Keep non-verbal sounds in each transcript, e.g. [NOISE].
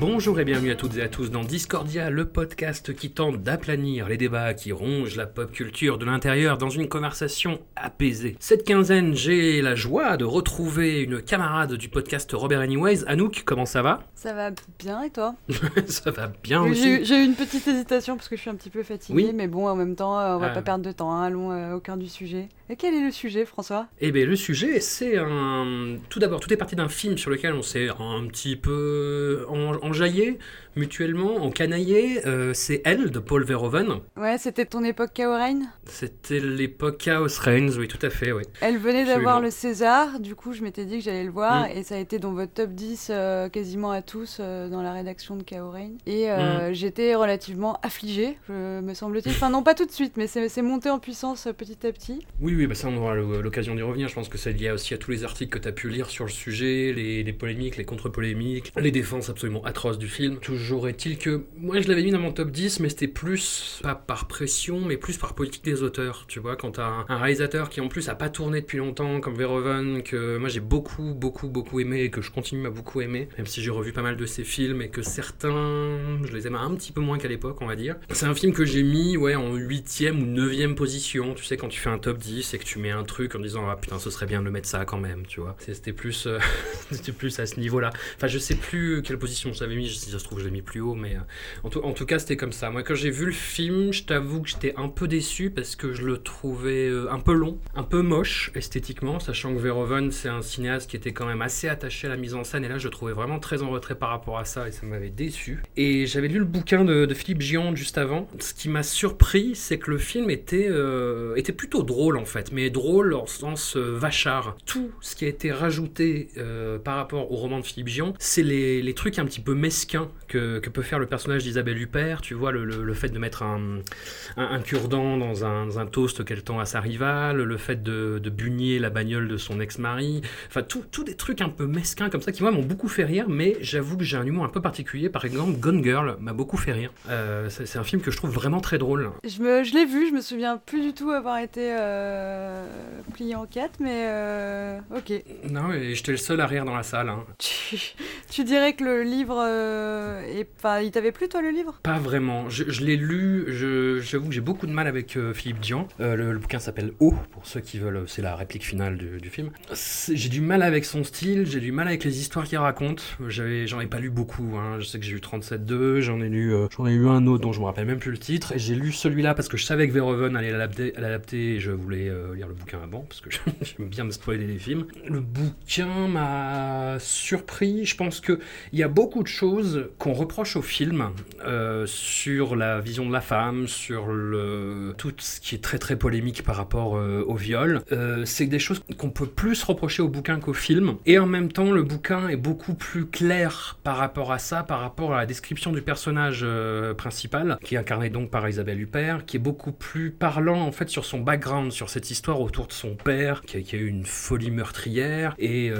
Bonjour et bienvenue à toutes et à tous dans Discordia, le podcast qui tente d'aplanir les débats qui rongent la pop culture de l'intérieur dans une conversation apaisée. Cette quinzaine, j'ai la joie de retrouver une camarade du podcast Robert Anyways. Anouk, comment ça va? Ça va bien et toi? [LAUGHS] Ça va bien J'ai aussi. j'ai eu une petite hésitation parce que je suis un petit peu fatiguée, Oui. mais bon, en même temps, euh, on va Ah. pas perdre de temps, hein, allons euh, au cœur du sujet. Et quel est le sujet, François? Eh bien, le sujet, c'est un. Tout d'abord, tout est parti d'un film sur lequel on s'est un petit peu en- enjaillé mutuellement, encanaillé. Euh, c'est Elle de Paul Verhoeven. Ouais, c'était ton époque Kaorain C'était l'époque Chaos Reigns, oui, tout à fait, oui. Elle venait d'avoir le César, du coup je m'étais dit que j'allais le voir, Mm. et ça a été dans votre top 10 euh, quasiment à tous euh, dans la rédaction de Kaorain. Et euh, Mm. j'étais relativement affligée, me semble-t-il. Enfin non, pas tout de suite, mais c'est monté en puissance petit à petit. Oui, oui, bah ça, on aura l'occasion d'y revenir. Je pense que c'est lié aussi à tous les articles que tu as pu lire sur le sujet, les, les polémiques, les contre-polémiques, les défenses absolument atroces du film. Toujours est-il que moi, je l'avais mis dans mon top 10, mais c'était plus, pas par pression, mais plus par politique des auteurs. Tu vois, quand t'as un, un réalisateur qui en plus a pas tourné depuis longtemps, comme Verhoeven, que moi j'ai beaucoup, beaucoup, beaucoup aimé et que je continue à beaucoup aimer, même si j'ai revu pas mal de ses films et que certains, je les aime un petit peu moins qu'à l'époque, on va dire. C'est un film que j'ai mis, ouais, en huitième ou neuvième position. Tu sais, quand tu fais un top 10 et que tu mets un truc en disant, ah putain, ce serait bien de le mettre ça quand même, tu vois. C'était plus, euh, [LAUGHS] plus à ce niveau-là. Enfin, je sais plus quelle position mis, si ça se trouve, je l'ai mis plus haut, mais euh, en, tout, cas, c'était comme ça. Moi, quand j'ai vu le film, je t'avoue que j'étais un peu déçu parce que je le trouvais euh, un peu long, un peu moche esthétiquement, sachant que Verhoeven, c'est un cinéaste qui était quand même assez attaché à la mise en scène, et là, je le trouvais vraiment très en retrait par rapport à ça, et ça m'avait déçu. Et j'avais lu le bouquin de, Philippe Giand juste avant. Ce qui m'a surpris, c'est que le film était, euh, était plutôt drôle en fait, mais drôle en sens vachard. Tout ce qui a été rajouté par rapport au roman de Philippe Giand, c'est les, les trucs un petit peu mesquins que, que peut faire le personnage d'Isabelle Huppert. Tu vois, le, le- le fait de mettre un, un, un cure-dent dans un, dans un toast qu'elle tend à sa rivale, le fait de, de bugner la bagnole de son ex-mari, enfin, tout, tout des trucs un peu mesquins comme ça qui, moi, m'ont beaucoup fait rire, mais j'avoue que j'ai un humour un peu particulier. Par exemple, Gone Girl m'a beaucoup fait rire. Euh, c'est c'est un film que je trouve vraiment très drôle. Je, me, je l'ai vu, je me souviens plus du tout avoir été euh, plié en quatre, mais euh, ok. Non, et j'étais le seul à rire dans la salle. hein. Tu, tu dirais que le livre euh, est... Enfin, il t'avait plu toi le livre? Pas vraiment. Je, l'ai lu, je- j'avoue que j'ai beaucoup de mal avec euh, Philippe Dian. Euh, le, bouquin s'appelle O, pour ceux qui veulent, c'est la réplique finale du, film. J'ai du mal avec son style, j'ai du mal avec les histoires qu'il raconte. J'avais, J'en ai pas lu beaucoup, hein. je sais que j'ai lu 37.2, j'en ai lu j'en ai lu un autre dont je me rappelle même plus le titre, et j'ai lu celui-là parce que je savais que Verhoeven allait l'adapter, et je voulais lire le bouquin avant, parce que [LAUGHS] j'aime bien me spoiler les films. Le bouquin m'a surpris, je pense que il y a beaucoup de choses qu'on reproche au film euh, sur la vision de la femme, sur le tout ce qui est très très polémique par rapport euh, au viol. Euh, c'est des choses qu'on peut plus reprocher au bouquin qu'au film. Et en même temps, le bouquin est beaucoup plus clair par rapport à ça, par rapport à la description du personnage principal, qui est incarné donc par Isabelle Huppert, qui est beaucoup plus parlant en fait sur son background, sur cette histoire autour de son père, qui a, eu une folie meurtrière, et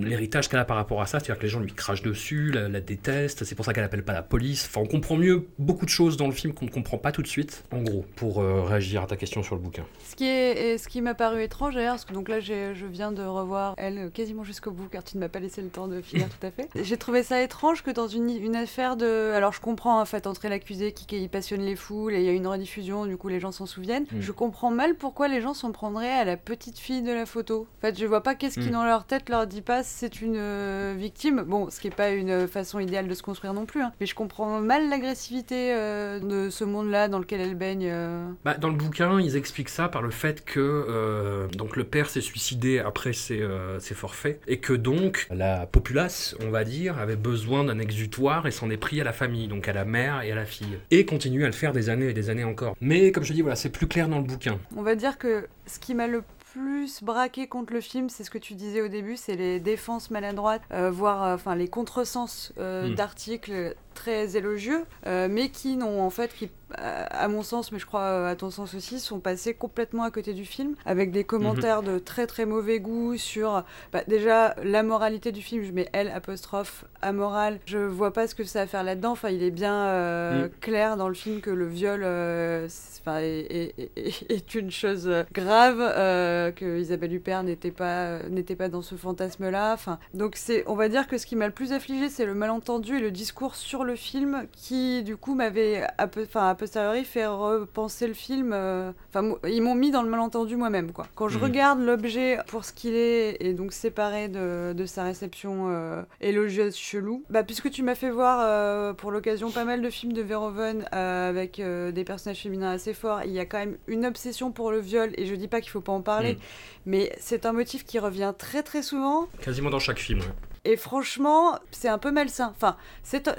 l'héritage qu'elle a par rapport à ça, c'est-à-dire que les gens lui crachent dessus, la, la détestent, c'est pour ça qu'elle appelle pas la police. Enfin, on comprend mieux beaucoup de choses dans le film qu'on ne comprend pas tout de suite, en gros, pour euh, réagir à ta question sur le bouquin. Ce qui, est, et ce qui m'a paru étrange d'ailleurs, parce que donc là je viens de revoir elle euh, quasiment jusqu'au bout car tu ne m'as pas laissé le temps de finir [LAUGHS] tout à fait. J'ai trouvé ça étrange que dans une, une affaire de... Alors je comprends en fait entrer l'accusé qui, qui passionne les foules et il y a une rediffusion, du coup les gens s'en souviennent. Mm. Je comprends mal pourquoi les gens s'en prendraient à la petite fille de la photo. En fait je vois pas qu'est-ce qui Mm. dans leur tête leur dit pas c'est une euh, victime. Bon, ce qui est pas une façon idéal de se construire non plus. hein. Mais je comprends mal l'agressivité euh, de ce monde-là dans lequel elle baigne. euh. Bah, dans le bouquin, ils expliquent ça par le fait que euh, donc le père s'est suicidé après ses, ses forfaits et que donc la populace, on va dire, avait besoin d'un exutoire et s'en est pris à la famille, donc à la mère et à la fille. Et continue à le faire des années et des années encore. Mais comme je dis, voilà, c'est plus clair dans le bouquin. On va dire que ce qui m'a le plus braqué contre le film, c'est ce que tu disais au début, c'est les défenses maladroites, euh, voire euh, enfin les contresens euh, Mm. d'articles très élogieux, mais qui n'ont en fait, qui à mon sens, mais je crois euh, à ton sens aussi, sont passés complètement à côté du film, avec des commentaires de très très mauvais goût sur bah, déjà la moralité du film. Je mets L apostrophe amoral. Je vois pas ce que ça a à faire là-dedans. Enfin, il est bien euh, Mm. clair dans le film que le viol euh, enfin, est, est- une chose grave, euh, que Isabelle Huppert n'était pas n'était pas dans ce fantasme-là. Enfin, donc c'est, on va dire que ce qui m'a le plus affligé, c'est le malentendu et le discours sur le film qui, du coup, m'avait enfin, posteriori fait repenser le film. euh, Enfin, ils m'ont mis dans le malentendu moi-même, quoi. Quand je Mhm. regarde l'objet pour ce qu'il est et donc séparé de, de sa réception euh, élogieuse chelou, bah puisque tu m'as fait voir euh, pour l'occasion pas mal de films de Verhoeven euh, avec euh, des personnages féminins assez forts, il y a quand même une obsession pour le viol et je dis pas qu'il faut pas en parler, Mhm. mais c'est un motif qui revient très très souvent Quasiment dans chaque film. Et franchement, c'est un peu malsain. Enfin,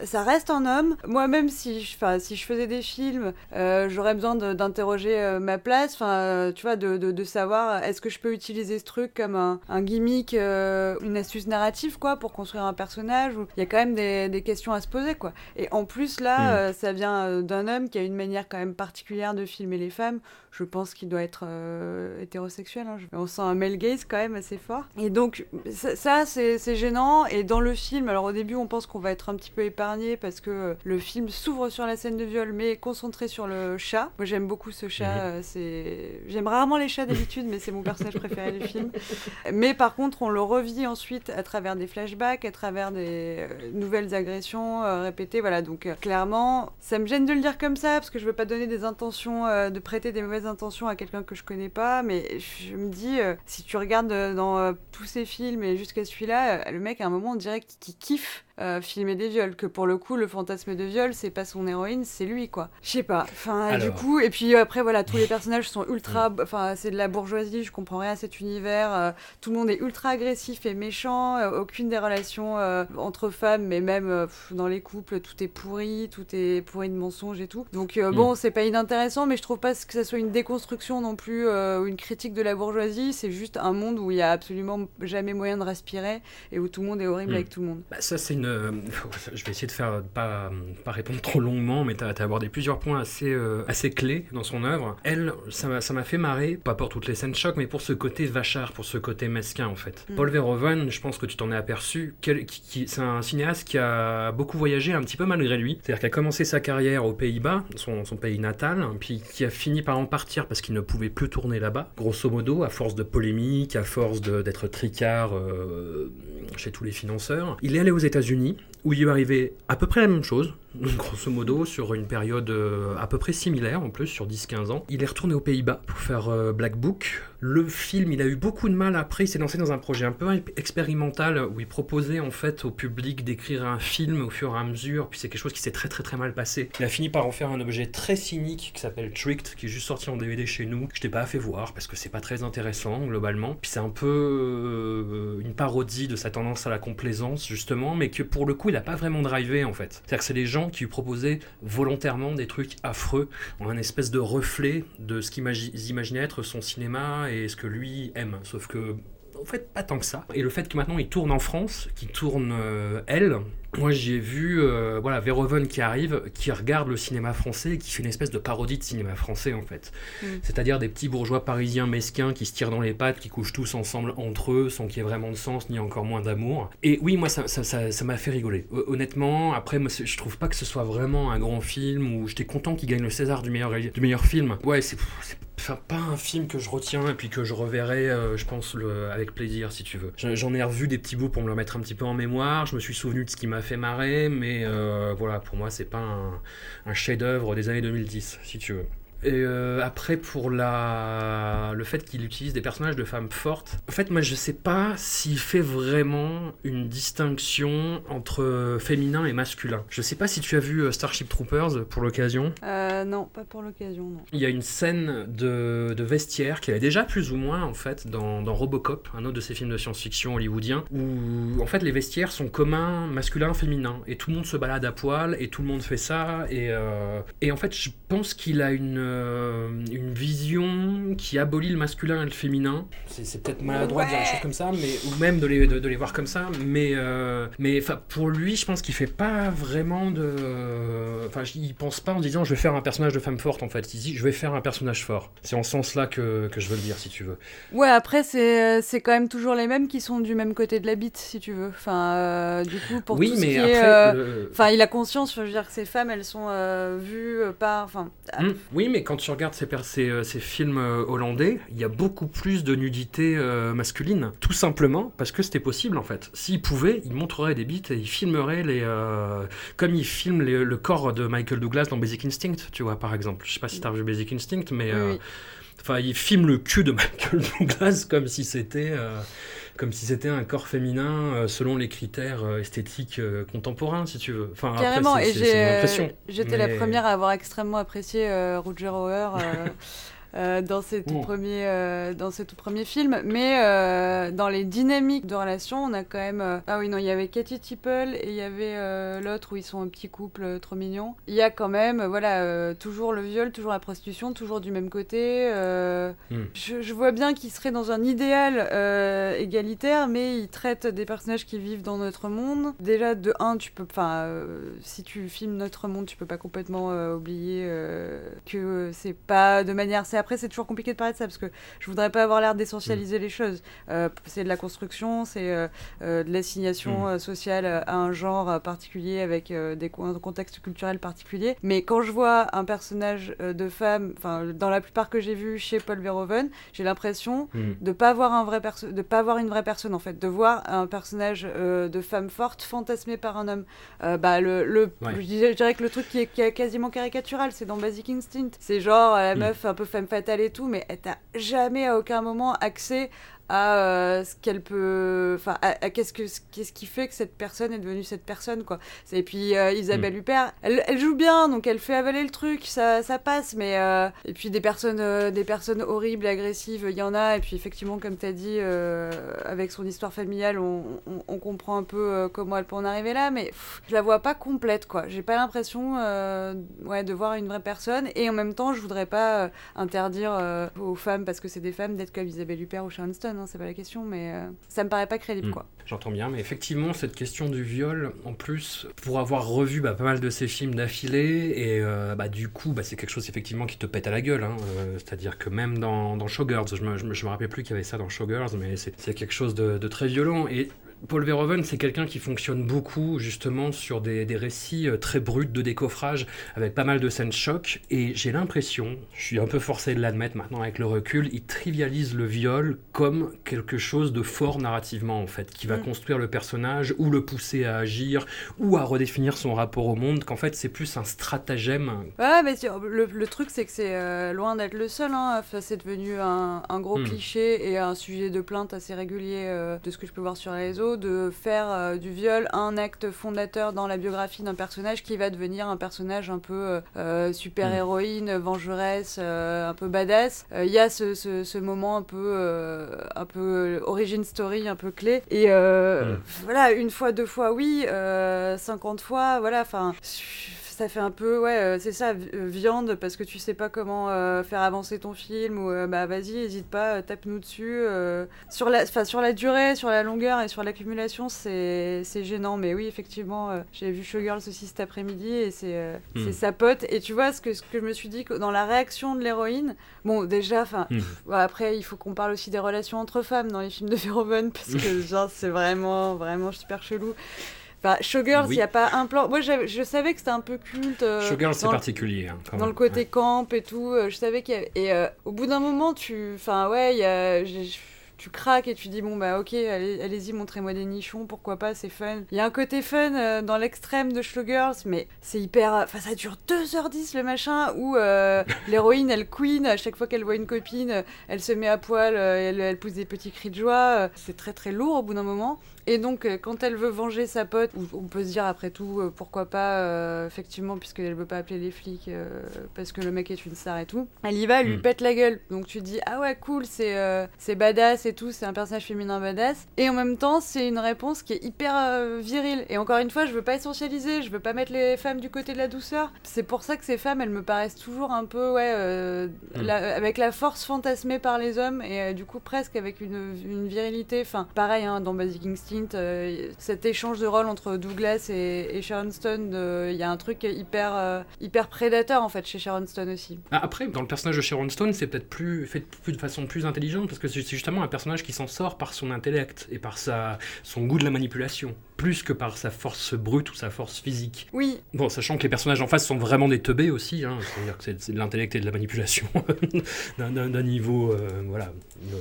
ça reste un homme. Moi-même, si je, enfin, si je faisais des films, euh, j'aurais besoin d'interroger euh, ma place. Enfin, euh, tu vois, de, de, de savoir est-ce que je peux utiliser ce truc comme un, un gimmick, une astuce narrative, quoi, pour construire un personnage. Où il y a quand même des, des questions à se poser, quoi. Et en plus, là, Mm. euh, ça vient d'un homme qui a une manière quand même particulière de filmer les femmes. Je pense qu'il doit être hétérosexuel. hein. On sent un male gaze quand même assez fort. Et donc, ça, ça, c'est c'est Et dans le film, alors au début, on pense qu'on va être un petit peu épargné parce que euh, le film s'ouvre sur la scène de viol, mais est concentré sur le chat. Moi, j'aime beaucoup ce chat. Mhm. euh, c'est J'aime rarement les chats d'habitude, mais c'est mon personnage préféré du film. Mais par contre, on le revit ensuite à travers des flashbacks, à travers des euh, nouvelles agressions répétées. Voilà, donc clairement, ça me gêne de le dire comme ça parce que je veux pas donner des intentions, de prêter des mauvaises intentions à quelqu'un que je connais pas. Mais je me dis, si tu regardes dans tous ces films et jusqu'à celui-là, le mec à un moment on dirait qu'il qu'il kiffe. Euh, filmer des viols, que pour le coup le fantasme de viol c'est pas son héroïne, c'est lui quoi. Je sais pas. Enfin du coup et puis après voilà tous les [LAUGHS] personnages sont ultra, enfin c'est de la bourgeoisie, je comprends rien à cet univers. euh, tout le monde est ultra agressif et méchant. euh, aucune des relations euh, entre femmes, mais même pff, dans les couples, tout est pourri, tout est pourri de mensonges et tout. Donc bon, c'est pas inintéressant, mais je trouve pas que ça soit une déconstruction non plus ou une critique de la bourgeoisie. C'est juste un monde où il y a absolument jamais moyen de respirer et où tout le monde est horrible Mm. avec tout le monde. Bah, ça, c'est une. Euh, [LAUGHS] Je vais essayer de faire pas, pas répondre trop longuement, mais tu as, abordé plusieurs points assez, euh, assez clés dans son œuvre. Elle, ça m'a fait marrer, pas pour toutes les scènes choc, mais pour ce côté vachard, pour ce côté mesquin en fait. Mm. Paul Verhoeven, je pense que tu t'en es aperçu, c'est un cinéaste qui a beaucoup voyagé un petit peu malgré lui. C'est-à-dire qu'il a commencé sa carrière aux Pays-Bas, son, son pays natal, puis qui a fini par en partir parce qu'il ne pouvait plus tourner là-bas. Grosso modo, à force de polémiques, à force d'être tricard euh, chez tous les financeurs. Il est allé aux États-Unis, États-Unis où il est arrivé à peu près la même chose, [LAUGHS] grosso modo, sur une période euh, à peu près similaire en plus, sur 10-15 ans. Il est retourné aux Pays-Bas pour faire euh, Black Book. Le film, il a eu beaucoup de mal après, il s'est lancé dans un projet un peu expérimental où il proposait en fait au public d'écrire un film au fur et à mesure, puis c'est quelque chose qui s'est très très très mal passé. Il a fini par en faire un objet très cynique qui s'appelle Tricked, qui est juste sorti en DVD chez nous, que je t'ai pas fait voir parce que c'est pas très intéressant globalement. Puis c'est un peu euh, une parodie de sa tendance à la complaisance justement, mais que pour le coup il a pas vraiment drivé en fait. C'est-à-dire que c'est les gens qui lui proposaient volontairement des trucs affreux, en un espèce de reflet de ce qu'ils imagi- imaginaient être son cinéma et ce que lui aime. Sauf que en fait, pas tant que ça. Et le fait que maintenant il tourne en France, qu'il tourne euh, elle, moi j'ai vu euh, voilà Verhoeven qui arrive, qui regarde le cinéma français et qui fait une espèce de parodie de cinéma français en fait. Mm. C'est-à-dire des petits bourgeois parisiens mesquins qui se tirent dans les pattes, qui couchent tous ensemble entre eux sans qu'il y ait vraiment de sens ni encore moins d'amour. Et oui, moi ça ça- ça- ça m'a fait rigoler. Hon- Honnêtement, après moi, je trouve pas que ce soit vraiment un grand film où j'étais content qu'il gagne le César du meilleur, du meilleur film. Ouais, c'est Enfin, pas un film que je retiens et puis que je reverrai, euh, je pense, le, avec plaisir, si tu veux. J'en ai revu des petits bouts pour me le mettre un petit peu en mémoire. Je me suis souvenu de ce qui m'a fait marrer, mais euh, voilà, pour moi, c'est pas un, un chef-d'œuvre des années 2010, si tu veux. Et euh, après, pour la... le fait qu'il utilise des personnages de femmes fortes, en fait, moi, je sais pas s'il fait vraiment une distinction entre féminin et masculin. Je sais pas si tu as vu euh, Starship Troopers pour l'occasion. Euh, non, pas pour l'occasion, non. Il y a une scène de, de vestiaire qui avait déjà plus ou moins, en fait, dans, dans Robocop, un autre de ces films de science-fiction hollywoodiens, où, en fait, les vestiaires sont communs, masculin, féminin, et tout le monde se balade à poil, et tout le monde fait ça, et, euh, et en fait, je pense qu'il a une, une vision qui abolit le masculin et le féminin. C'est peut-être maladroit de dire des choses comme ça, mais, ou même de les, de, de les voir comme ça, mais, euh, mais pour lui, je pense qu'il fait pas vraiment de. Enfin, il pense pas en disant je vais faire un personnage de femme forte, en fait. Il dit je vais faire un personnage fort. C'est en ce sens-là que, que je veux le dire, si tu veux. Ouais, après, c'est c'est quand même toujours les mêmes qui sont du même côté de la bite, si tu veux. Enfin, euh, du coup, pour oui, tout ce mais qui après. est. euh, le- Enfin, il a conscience, je veux dire, que ces femmes, elles sont euh, vues euh, par. Enfin, Hmm, Oui, mais quand tu regardes ces, euh, ces films euh, hollandais, il y a beaucoup plus de nudité euh, masculine. Tout simplement parce que c'était possible en fait. S'ils pouvaient, ils montreraient des bites et ils filmeraient les. euh, comme ils filment les- le corps de Michael Douglas dans Basic Instinct, tu vois, par exemple. Je sais pas si t'as vu Basic Instinct, mais. oui. Enfin, ils filment le cul de [LAUGHS] Michael Douglas comme si c'était. Comme si c'était un corps féminin euh, selon les critères euh, esthétiques euh, contemporains, si tu veux. Enfin, après, Carrément, c'est- et j'ai, j'étais la première à avoir extrêmement apprécié Roger Hauer [LAUGHS] euh, dans, ses tout Mm. premiers, euh, dans ses tout premiers films. Mais euh, dans les dynamiques de relation, on a quand même. Ah oui, non, il y avait Katie Tipple et il y avait l'autre où ils sont un petit couple trop mignon. Il y a quand même, voilà, toujours le viol, toujours la prostitution, toujours du même côté. euh, Mm. je, je vois bien qu'il serait dans un idéal égalitaire, mais il traite des personnages qui vivent dans notre monde. Déjà, de un, tu peux, enfin, si tu filmes notre monde, tu peux pas complètement oublier que c'est pas de manière. C'est après, c'est toujours compliqué de parler de ça parce que je voudrais pas avoir l'air d'essentialiser les choses. Euh, c'est de la construction, c'est euh, euh, de l'assignation Mm. sociale à un genre particulier avec des co- un contexte culturel particulier. Mais quand je vois un personnage de femme, enfin, dans la plupart que j'ai vu chez Paul Verhoeven, j'ai l'impression Hmm. de pas avoir un vrai de pas avoir une vraie personne en fait de voir un personnage de femme forte fantasmé par un homme bah le, le Ouais. je, dirais, que le truc qui est, qui est quasiment caricatural c'est dans Basic Instinct c'est genre la Mm. meuf un peu femme fatale et tout mais elle t'a jamais à aucun moment accès à euh, ce qu'elle peut enfin à, à qu'est-ce que qu'est-ce qui fait que cette personne est devenue cette personne quoi. Et puis euh, Isabelle Huppert elle, elle joue bien donc elle fait avaler le truc ça, ça passe mais euh, et puis des personnes euh, des personnes horribles et agressives il y en a et puis effectivement comme tu as dit euh, avec son histoire familiale on, on- on comprend un peu euh, comment elle peut en arriver là mais pff, je la vois pas complète quoi. J'ai pas l'impression euh, ouais de voir une vraie personne et en même temps je voudrais pas euh, interdire euh, aux femmes parce que c'est des femmes d'être comme Isabelle Huppert ou Sharon Stone hein, c'est pas la question mais euh, ça me paraît pas crédible Mm. quoi J'entends bien, mais effectivement, cette question du viol, en plus, pour avoir revu bah, pas mal de ces films d'affilée, et euh, bah, du coup, bah, c'est quelque chose effectivement qui te pète à la gueule. hein, euh, C'est-à-dire que même dans, dans Showgirls, je me, je, me, je me rappelais plus qu'il y avait ça dans Showgirls, mais c'est c'est quelque chose de, de très violent. Et Paul Verhoeven, c'est quelqu'un qui fonctionne beaucoup justement sur des, des récits euh, très bruts de décoffrage, avec pas mal de scènes choc, et j'ai l'impression, je suis un peu forcé de l'admettre maintenant avec le recul, il trivialise le viol comme quelque chose de fort narrativement en fait, qui va Mm. construire le personnage, ou le pousser à agir, ou à redéfinir son rapport au monde, qu'en fait c'est plus un stratagème. Ouais, mais le, le truc, c'est que c'est euh, loin d'être le seul. Hein. Enfin, c'est devenu un, un gros Hmm. cliché et un sujet de plainte assez régulier euh, de ce que je peux voir sur les réseaux, de faire euh, du viol un acte fondateur dans la biographie d'un personnage qui va devenir un personnage un peu euh, euh, super-héroïne, vengeresse, euh, un peu badass. Il y a ce, ce, ce moment un peu, un peu origin story, un peu clé. Et Hmm. voilà, une fois, deux fois, oui, euh, 50 fois, voilà, enfin ça fait un peu ouais euh, c'est ça euh, viande parce que tu sais pas comment euh, faire avancer ton film ou bah vas-y hésite pas tape-nous dessus sur la sur la durée sur la longueur et sur l'accumulation c'est gênant mais oui effectivement j'ai vu Showgirls aussi cet après-midi et c'est euh, Mm. c'est sa pote et tu vois ce que ce que je me suis dit dans la réaction de l'héroïne bon déjà enfin Mm. Ouais, après, il faut qu'on parle aussi des relations entre femmes dans les films de Verhoeven, parce que [LAUGHS] genre, c'est vraiment, vraiment super chelou. Enfin, Showgirls, il Oui. n'y a pas un plan. Moi, je savais que c'était un peu culte. euh, Showgirls c'est dans le- particulier. hein, dans même. le côté Ouais. camp et tout, euh, je savais qu'il y avait... Et euh, au bout d'un moment, tu... Enfin, ouais, y a... tu craques et tu dis bon bah ok, allez- allez-y, montrez-moi des nichons, pourquoi pas, c'est fun. Il y a un côté fun euh, dans l'extrême de Showgirls, mais c'est hyper. Enfin, ça dure 2h10 le machin où l'héroïne elle queen, à chaque fois qu'elle voit une copine, elle se met à poil, elle, elle pousse des petits cris de joie. C'est très très lourd au bout d'un moment. Et donc, euh, quand elle veut venger sa pote, on peut se dire après tout, euh, pourquoi pas, euh, effectivement, puisqu'elle veut pas appeler les flics euh, parce que le mec est une star et tout, elle y va, elle lui Mm. pète la gueule. Donc tu dis, ah ouais, cool, c'est euh, c'est badass et tout, c'est un personnage féminin badass. Et en même temps, c'est une réponse qui est hyper virile. Et encore une fois, je veux pas essentialiser, je veux pas mettre les femmes du côté de la douceur. C'est pour ça que ces femmes, elles me paraissent toujours un peu, ouais, euh, Mm. la- avec la force fantasmée par les hommes et du coup presque avec une, une virilité. Enfin, pareil, hein, dans Basic Instinct, euh, cet échange de rôle entre Douglas et, Sharon Stone, euh, il y a un truc hyper, euh, hyper prédateur en fait chez Sharon Stone aussi. Ah, Après, dans le personnage de Sharon Stone, c'est peut-être plus fait de façon plus intelligente parce que c'est justement un personnage qui s'en sort par son intellect et par sa, son goût de la manipulation, plus que par sa force brute ou sa force physique. Oui, Bon, sachant que les personnages en face sont vraiment des teubés aussi, hein, c'est-à-dire que c'est de l'intellect et de la manipulation [LAUGHS] d'un- niveau euh, voilà,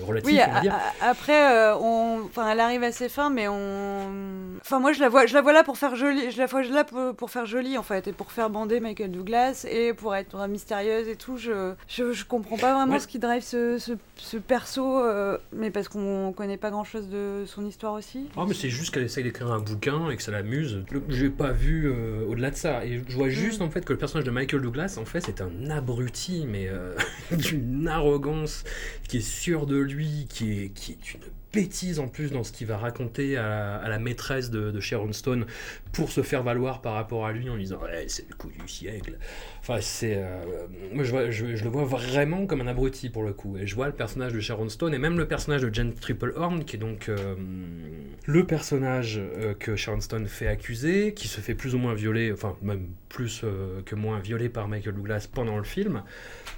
relatif, Oui, on va a- dire. après, euh, on... enfin, elle arrive à ses fins, mais on. Enfin, moi, je la vois, je la vois là pour faire jolie. Je la vois là pour, pour faire jolie, en fait, et pour faire bander Michael Douglas et pour être mystérieuse et tout. Je, je, je comprends pas vraiment Ouais. ce qui drive ce, ce, ce perso, euh, mais parce qu'on connaît pas grand chose de son histoire aussi. Oh, mais c'est juste qu'elle essaye d'écrire un bouquin et que ça l'amuse. J'ai pas vu euh, au-delà de ça. Et je vois juste en fait que le personnage de Michael Douglas, en fait, c'est un abruti, mais euh, [LAUGHS] d'une arrogance, qui est sûr de lui, qui est, qui est une bêtise en plus dans ce qu'il va raconter à la, à la maîtresse de, de Sharon Stone pour se faire valoir par rapport à lui en disant ouais, c'est le coup du siècle. Enfin, c'est. euh, moi, je, vois- je, je le vois vraiment comme un abruti pour le coup. Et je vois le personnage de Sharon Stone et même le personnage de Jen Triplehorn, qui est donc euh, le personnage euh, que Sharon Stone fait accuser, qui se fait plus ou moins violer, enfin, même plus euh, que moins violé par Michael Douglas pendant le film,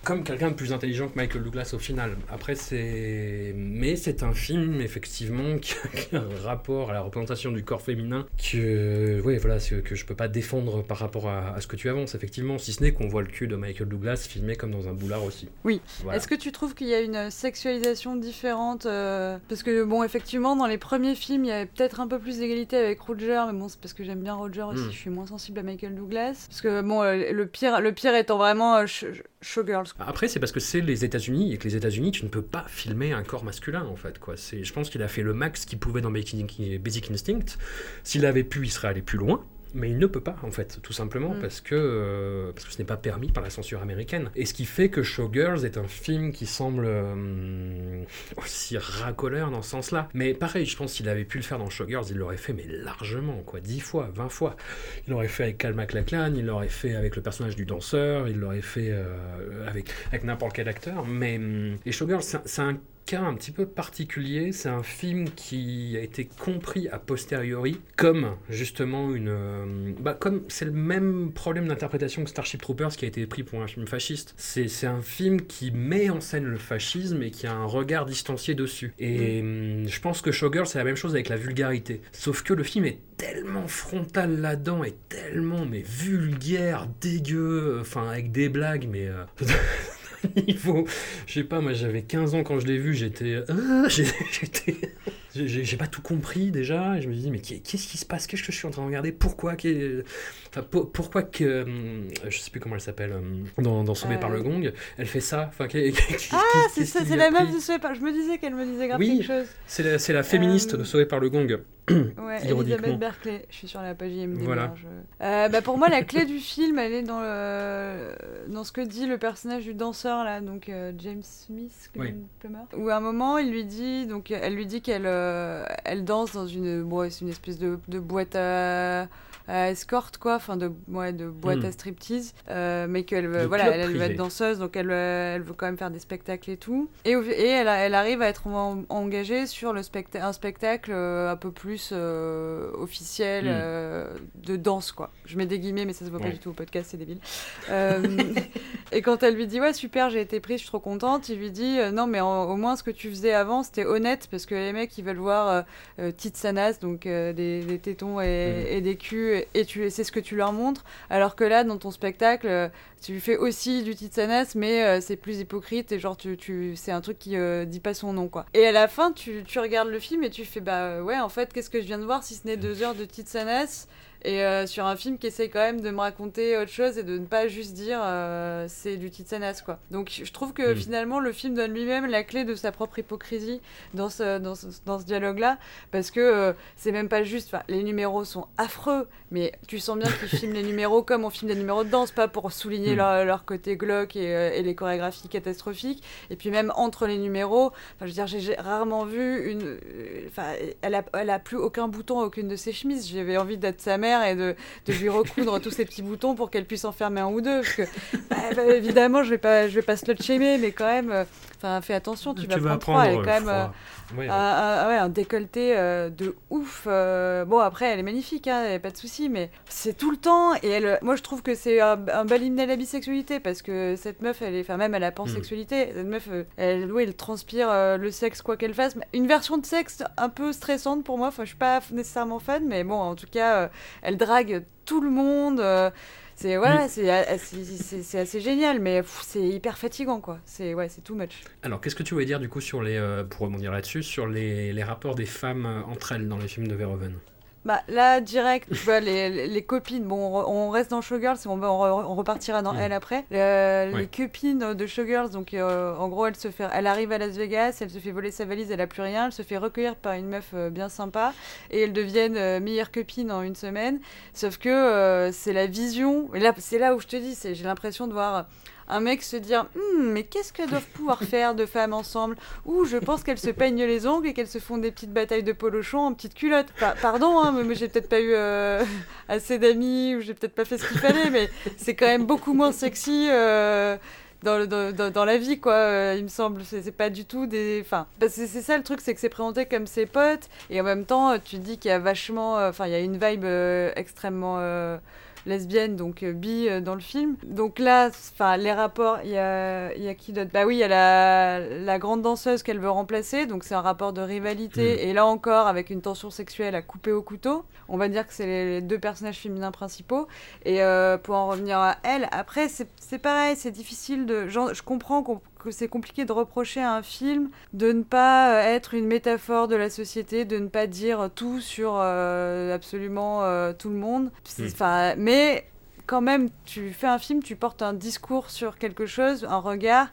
comme quelqu'un de plus intelligent que Michael Douglas au final. Après, c'est. Mais c'est un film, effectivement, qui a, un rapport à la représentation du corps féminin que. Oui, voilà, que je peux pas défendre par rapport à, à ce que tu avances, effectivement, si ce n'est qu'on voit le cul de Michael Douglas filmé comme dans un boulard aussi. Oui. Voilà. Est-ce que tu trouves qu'il y a une sexualisation différente euh, Parce que, bon, effectivement, dans les premiers films, il y avait peut-être un peu plus d'égalité avec Roger, mais bon, c'est parce que j'aime bien Roger aussi, Mm. je suis moins sensible à Michael Douglas. Parce que, bon, euh, le pire, le pire étant vraiment euh, Sh- Showgirls. Après, c'est parce que c'est les États-Unis et que les États-Unis, tu ne peux pas filmer un corps masculin en fait. Quoi. Je pense qu'il a fait le max qu'il pouvait dans Basic Instinct. S'il avait pu, il serait allé plus loin. Mais il ne peut pas, en fait, tout simplement, Mm. parce, que, euh, parce que ce n'est pas permis par la censure américaine. Et ce qui fait que Showgirls est un film qui semble euh, [LAUGHS] aussi racoleur dans ce sens-là. Mais pareil, je pense qu'il avait pu le faire dans Showgirls, il l'aurait fait, mais largement, quoi, 10 fois, 20 fois. Il l'aurait fait avec Cal MacLachlan, il l'aurait fait avec le personnage du danseur, il l'aurait fait euh, avec, avec n'importe quel acteur. Mais hum, et Showgirls, c'est un cas un petit peu particulier. C'est un film qui a été compris a posteriori comme justement une. euh, bah, comme c'est le même problème d'interprétation que Starship Troopers qui a été pris pour un film fasciste. C'est c'est un film qui met en scène le fascisme et qui a un regard distancié dessus. Et hum, je pense que Showgirl, c'est la même chose avec la vulgarité. Sauf que le film est tellement frontal là-dedans et tellement mais vulgaire, dégueu, enfin avec des blagues, mais. euh, [LAUGHS] [LAUGHS] niveau. Je sais pas, moi j'avais 15 ans quand je l'ai vu, j'étais. j'ai- [LAUGHS] j'étais. J'ai- pas tout compris déjà, et je me dis, mais qu'est- qu'est-ce qui se passe? Qu'est-ce que je suis en train de regarder? Pourquoi qu'est- Enfin, pour- pourquoi que. hum, Je sais plus comment elle s'appelle, hum, dans, dans Sauvé Euh. par le Gong, elle fait ça? Enfin, Ah, c'est a la meuf de Sauvé par... Je me disais qu'elle me disait grave Oui. quelque chose. C'est la, féministe Euh. de Sauvé par le Gong. [COUGHS] Ouais. [COUGHS] Elisabeth Berkeley. Je suis sur la page IMDb. Voilà. je- Euh, bah pour moi, la clé du film, elle est dans, le... dans ce que dit le personnage du danseur, là, donc euh, James Smith, Oui. Plummer. Où à un moment, il lui dit, donc, elle lui dit qu'elle euh, elle danse dans une, bon, une espèce de, boîte à escorte, quoi, enfin, de, ouais, de boîte Hmm. à striptease, euh, mais qu'elle voilà, elle, elle veut être danseuse, donc elle, euh, elle veut quand même faire des spectacles et tout. Et, elle, elle arrive à être en- engagée sur le un spectacle euh, un peu plus euh, officiel Mm. euh, de danse, quoi. Je mets des guillemets, mais ça se voit pas du tout au podcast, c'est débile. Euh, [LAUGHS] et quand elle lui dit ouais super, j'ai été prise, je suis trop contente, il lui dit euh, non mais en- au moins ce que tu faisais avant c'était honnête parce que les mecs ils veulent voir euh, euh, donc euh, des, des tétons et, Mm. et des culs et, tu c'est ce que tu leur montres. Alors que là, dans ton spectacle, euh, tu fais aussi du Titsanas, mais euh, c'est plus hypocrite et genre tu, tu c'est un truc qui euh, dit pas son nom quoi. Et à la fin, tu, tu regardes le film et tu fais bah ouais, en fait, qu'est-ce que je viens de voir si ce n'est deux heures de Titsanas et euh, sur un film qui essaye quand même de me raconter autre chose et de ne pas juste dire euh, c'est du Titsanas quoi. Donc je trouve que Mm. finalement le film donne lui-même la clé de sa propre hypocrisie dans ce, dans ce, dans ce dialogue-là parce que euh, c'est même pas juste, les numéros sont affreux mais tu sens bien qu'ils filment les numéros comme on filme des numéros de danse, pas pour souligner Mm. leur, leur côté glauque et, et les chorégraphies catastrophiques et puis même entre les numéros, enfin je veux dire j'ai rarement vu une, enfin elle a, elle a plus aucun bouton aucune de ses chemises, j'avais envie d'être sa mère et de, de lui recoudre tous ces petits boutons pour qu'elle puisse en fermer un ou deux. Parce que, bah, bah, évidemment, je vais pas, je vais pas slut shamer, mais quand même, euh, enfin, fais attention, tu, vas prendre froid. Elle est quand même euh, un, un- ouais, un décolleté euh, de ouf. euh, bon, après, elle est magnifique, hein, pas de souci, mais c'est tout le temps. Et elle, moi, je trouve que c'est un, un bel hymne à la bisexualité parce que cette meuf, elle est, enfin, même elle a pansexualité. Cette meuf, elle, oui, elle transpire le sexe quoi qu'elle fasse. Une version de sexe un peu stressante pour moi. Enfin, je suis pas nécessairement fan, mais bon, en tout cas, elle drague tout le monde. euh, c'est ouais, c'est euh, assez génial, mais c'est hyper fatigant quoi. C'est ouais, c'est too much. Alors, qu'est-ce que tu voulais dire du coup sur les, euh, pour rebondir là-dessus, sur les, les rapports des femmes entre elles dans les films de Verhoeven? Bah là, direct, tu vois, les, les- copines, bon, on, re- on reste dans Showgirls, on, on, on repartira dans Mm. elle après. Euh. Les copines de Showgirls, donc euh, en gros, elle, se fait, elle arrive à Las Vegas, elle se fait voler sa valise, elle a plus rien, elle se fait recueillir par une meuf euh, bien sympa, et elles deviennent meilleures copines en une semaine. Sauf que c'est la vision, et là, c'est là où je te dis, c'est- j'ai l'impression de voir un mec se dire Hmm, mais qu'est-ce qu'elles doivent pouvoir faire de femmes ensemble? Ou je pense qu'elles se peignent les ongles et qu'elles se font des petites batailles de polochon en petites culottes. Pa- pardon, hein, mais j'ai peut-être pas eu euh, assez d'amis ou j'ai peut-être pas fait ce qu'il fallait, mais c'est quand même beaucoup moins sexy. euh, dans, dans, dans- la vie, quoi, euh, il me semble. C'est pas du tout des. Enfin, c'est ça le truc, c'est que c'est présenté comme ses potes, et en même temps, tu te dis qu'il y a vachement. Enfin, il y a une vibe extrêmement. Lesbienne, donc euh, bi euh, dans le film. Donc là, enfin les rapports, il y a, y a qui d'autre? Bah oui, il y a la, la grande danseuse qu'elle veut remplacer, donc c'est un rapport de rivalité, et là encore avec une tension sexuelle à couper au couteau. On va dire que c'est les, les deux personnages féminins principaux. Et euh, pour en revenir à elle, après c'est pareil, c'est difficile de... genre, je comprends qu'on- c'est compliqué de reprocher à un film de ne pas euh, être une métaphore de la société, de ne pas dire tout sur euh, absolument euh, tout le monde. Mm. Enfin, mais quand même, tu fais un film, tu portes un discours sur quelque chose, un regard.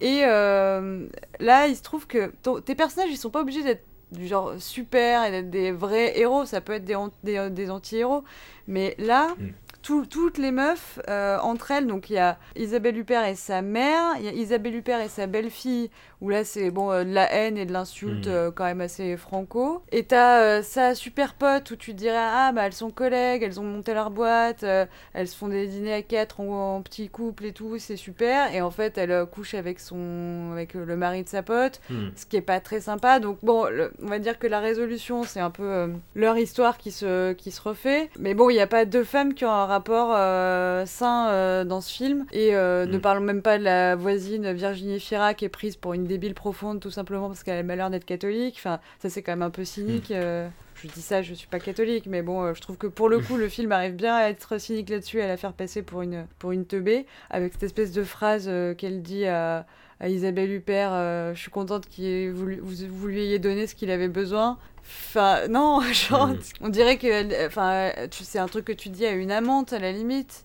Et euh, là, il se trouve que ton- tes personnages, ils sont pas obligés d'être du genre super et d'être des vrais héros. Ça peut être des, an- des, des anti-héros. Mais là, Mm. Tout- toutes les meufs, euh, entre elles, donc il y a Isabelle Huppert et sa mère, il y a Isabelle Huppert et sa belle-fille, où là c'est bon, euh, de la haine et de l'insulte Mm. euh, quand même assez franco. Et t'as sa super pote où tu te dirais, ah bah elles sont collègues, elles ont monté leur boîte, elles se font des dîners à quatre en, en petit couple et tout, c'est super. Et en fait, elle couche avec, son, avec le mari de sa pote Hmm. ce qui est pas très sympa. Donc bon, le- on va dire que la résolution, c'est un peu leur histoire qui se, qui se refait. Mais bon, il n'y a pas deux femmes qui ont un rapport euh, sain euh, dans ce film. Et euh, ne Mm. parlons même pas de la voisine Virginie Fira qui est prise pour une débile profonde tout simplement parce qu'elle a le malheur d'être catholique. Enfin, ça c'est quand même un peu cynique. euh. Je dis ça, je suis pas catholique, mais bon, je trouve que pour le [LAUGHS] coup, le film arrive bien à être cynique là-dessus, à la faire passer pour une, pour une teubée, avec cette espèce de phrase euh, qu'elle dit à, à Isabelle Huppert, euh, je suis contente voulu- vous, vous lui ayez donné ce qu'il avait besoin. Enfin, non, [LAUGHS] genre, Mm. on dirait que enfin, c'est un truc que tu dis à une amante à la limite,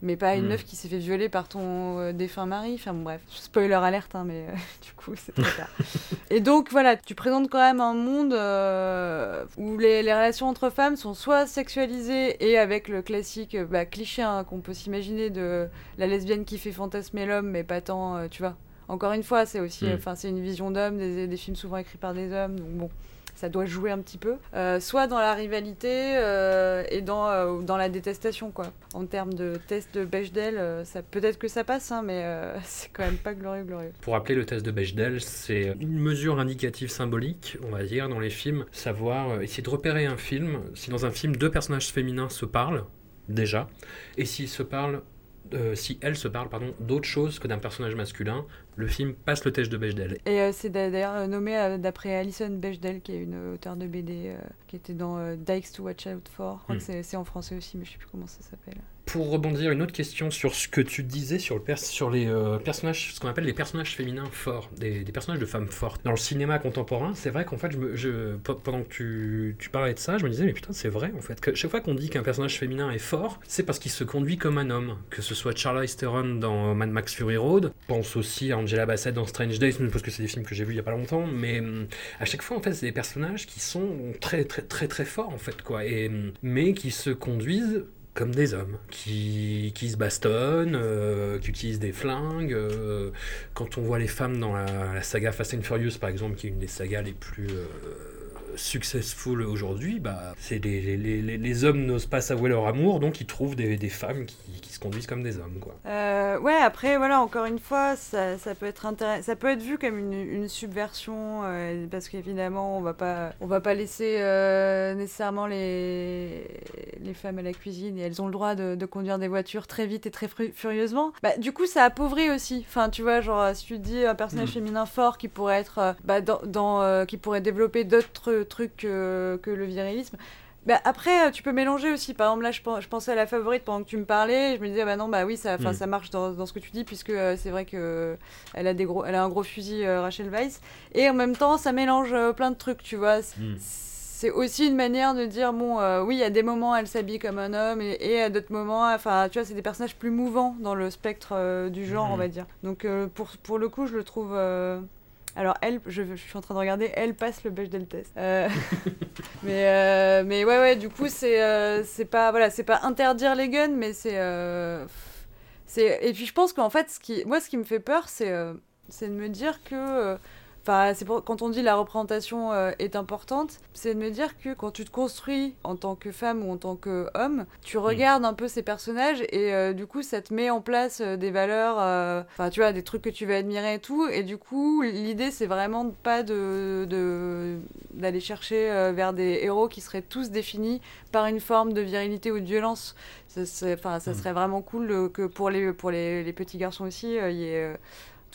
mais pas à une Mm. meuf qui s'est fait violer par ton euh, défunt mari. Enfin, bon, bref, spoiler alerte, hein, mais euh, [LAUGHS] du coup, c'est trop tard. [LAUGHS] Et donc, voilà, tu présentes quand même un monde euh, où les, les relations entre femmes sont soit sexualisées et avec le classique bah, cliché hein, qu'on peut s'imaginer de la lesbienne qui fait fantasmer l'homme, mais pas tant, tu vois. Encore une fois, c'est aussi, Mm. enfin, c'est une vision d'homme, des, des films souvent écrits par des hommes, donc bon, ça doit jouer un petit peu. Euh, soit dans la rivalité euh, et dans, euh, dans la détestation, quoi. En termes de test de Bechdel, ça peut-être que ça passe, hein, mais [LAUGHS] c'est quand même pas glorieux, glorieux. Pour rappeler le test de Bechdel, c'est une mesure indicative symbolique, on va dire, dans les films, savoir essayer de repérer un film, si dans un film deux personnages féminins se parlent, déjà, et s'ils se parlent euh, si elle se parle pardon, d'autre chose que d'un personnage masculin, le film passe le test de Bechdel. Et euh, c'est d'a- d'ailleurs euh, nommé euh, d'après Alison Bechdel, qui est une auteure de BD euh, qui était dans Dykes to Watch Out For. Je crois Hmm. que c'est- c'est en français aussi, mais je sais plus comment ça s'appelle. Pour rebondir, une autre question sur ce que tu disais sur, les euh, personnages, ce qu'on appelle les personnages féminins forts, des, personnages de femmes fortes. Dans le cinéma contemporain, c'est vrai qu'en fait, pendant que tu, parlais de ça, je me disais, mais putain, c'est vrai en fait, que chaque fois qu'on dit qu'un personnage féminin est fort, c'est parce qu'il se conduit comme un homme. Que ce soit Charlize Theron dans Mad Max Fury Road, pense aussi à Angela Bassett dans Strange Days, parce que c'est des films que j'ai vus il y a pas longtemps, mais hum, à chaque fois, en fait, c'est des personnages qui sont très, très, très, très forts, en fait, quoi, hum, mais qui se conduisent comme des hommes, qui, qui se bastonnent, euh, qui utilisent des flingues. euh, quand on voit les femmes dans la, saga Fast and Furious, par exemple, qui est une des sagas les plus euh, successful aujourd'hui, bah, c'est les, les- les- les hommes n'osent pas s'avouer leur amour, donc ils trouvent des, des femmes qui, qui se conduisent comme des hommes. Quoi. Euh, ouais, après, voilà, encore une fois, ça, ça peut être ça peut être vu comme une, une subversion, euh, parce qu'évidemment, on va pas, on va pas laisser euh, nécessairement les, les femmes à la cuisine et elles ont le droit de, de conduire des voitures très vite et très furieusement. Bah, du coup, ça appauvrit aussi. Enfin, tu vois, genre, si tu dis un personnage Mm. féminin fort qui pourrait être, bah, dans, dans, qui pourrait développer d'autres trucs que, que le virilisme. Bah, après, euh, tu peux mélanger aussi. Par exemple, là, je, pen- je pensais à la favorite pendant que tu me parlais. Je me disais, bah non, bah oui, ça, Mm. ça marche dans, dans ce que tu dis, puisque euh, c'est vrai que euh, elle a des gros, elle a un gros fusil, euh, Rachel Weisz. Et en même temps, ça mélange euh, plein de trucs, tu vois. C'est- Mm. C'est aussi une manière de dire, bon, euh, oui, à des moments, elle s'habille comme un homme, et, et à d'autres moments, enfin, tu vois, c'est des personnages plus mouvants dans le spectre euh, du genre, on va dire. Donc, euh, pour, pour le coup, je le trouve. Alors, elle, je, suis en train de regarder, elle passe le Bechdel test. Euh, [LAUGHS] mais, euh, mais ouais, ouais, du coup, c'est euh, pas, voilà, pas interdire les guns, mais c'est. euh, c'est et puis, je pense qu'en fait, ce qui, moi, ce qui me fait peur, c'est de me dire que. Enfin, c'est pour- quand on dit la représentation euh, est importante, c'est de me dire que quand tu te construis en tant que femme ou en tant qu'homme, tu regardes un peu ces personnages et euh, du coup ça te met en place euh, des valeurs, enfin tu vois, des trucs que tu vas admirer et tout. Et du coup, l'idée c'est vraiment pas de d'aller chercher vers des héros qui seraient tous définis par une forme de virilité ou de violence. Ça, ça Mm. serait vraiment cool que pour les pour les, les petits garçons aussi, il y ait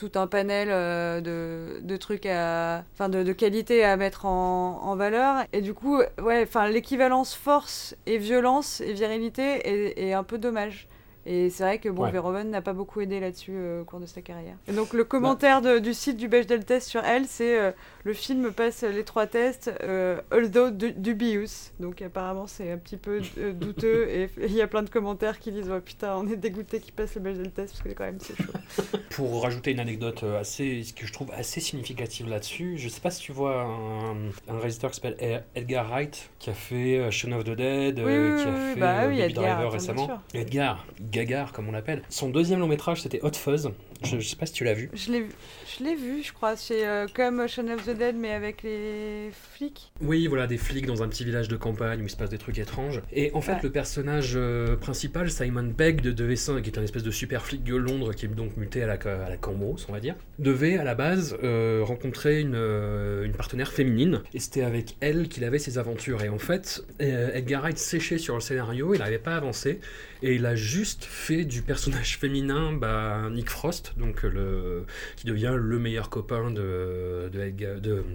tout un panel euh, de, de trucs à enfin de, de qualité à mettre en, en valeur. Et du coup ouais enfin l'équivalence force et violence et virilité est, est un peu dommage. Et c'est vrai que bon Ouais. Verhoeven n'a pas beaucoup aidé là-dessus euh, au cours de sa carrière. Et donc le commentaire de- du site du Bechdel test sur elle c'est euh, le film passe les trois tests euh, although du- dubious donc apparemment c'est un petit peu euh, [LAUGHS] douteux et il y a plein de commentaires qui disent oh, putain on est dégoûté qu'il passe le Bechdel test parce que quand même c'est chaud [LAUGHS] Pour rajouter une anecdote euh, assez, ce que je trouve assez significative là-dessus, je sais pas si tu vois un, un réalisateur qui s'appelle Ed- Edgar Wright, qui a fait euh, Shaun of the Dead, Oui, euh, qui a oui, fait bah oui, Baby Edgar, Driver récemment. Edgar, Gagar comme on l'appelle. Son deuxième long métrage c'était Hot Fuzz. Je, je sais pas si tu l'as vu. Je l'ai vu, je l'ai vu, je crois. C'est euh, comme Shaun of the Dead, mais avec les flics. Oui, voilà, des flics dans un petit village de campagne où il se passe des trucs étranges. Et en fait, Ouais. le personnage euh, principal, Simon Pegg de Devessin, qui est un espèce de super flic de Londres, qui est donc muté à la, à la Cambros, on va dire, devait à la base euh, rencontrer une, une partenaire féminine. Et c'était avec elle qu'il avait ses aventures. Et en fait, Edgar Wright séchait sur le scénario, il n'arrivait pas à avancer. Et il a juste fait du personnage féminin bah, Nick Frost, donc euh, le, qui devient le meilleur copain de,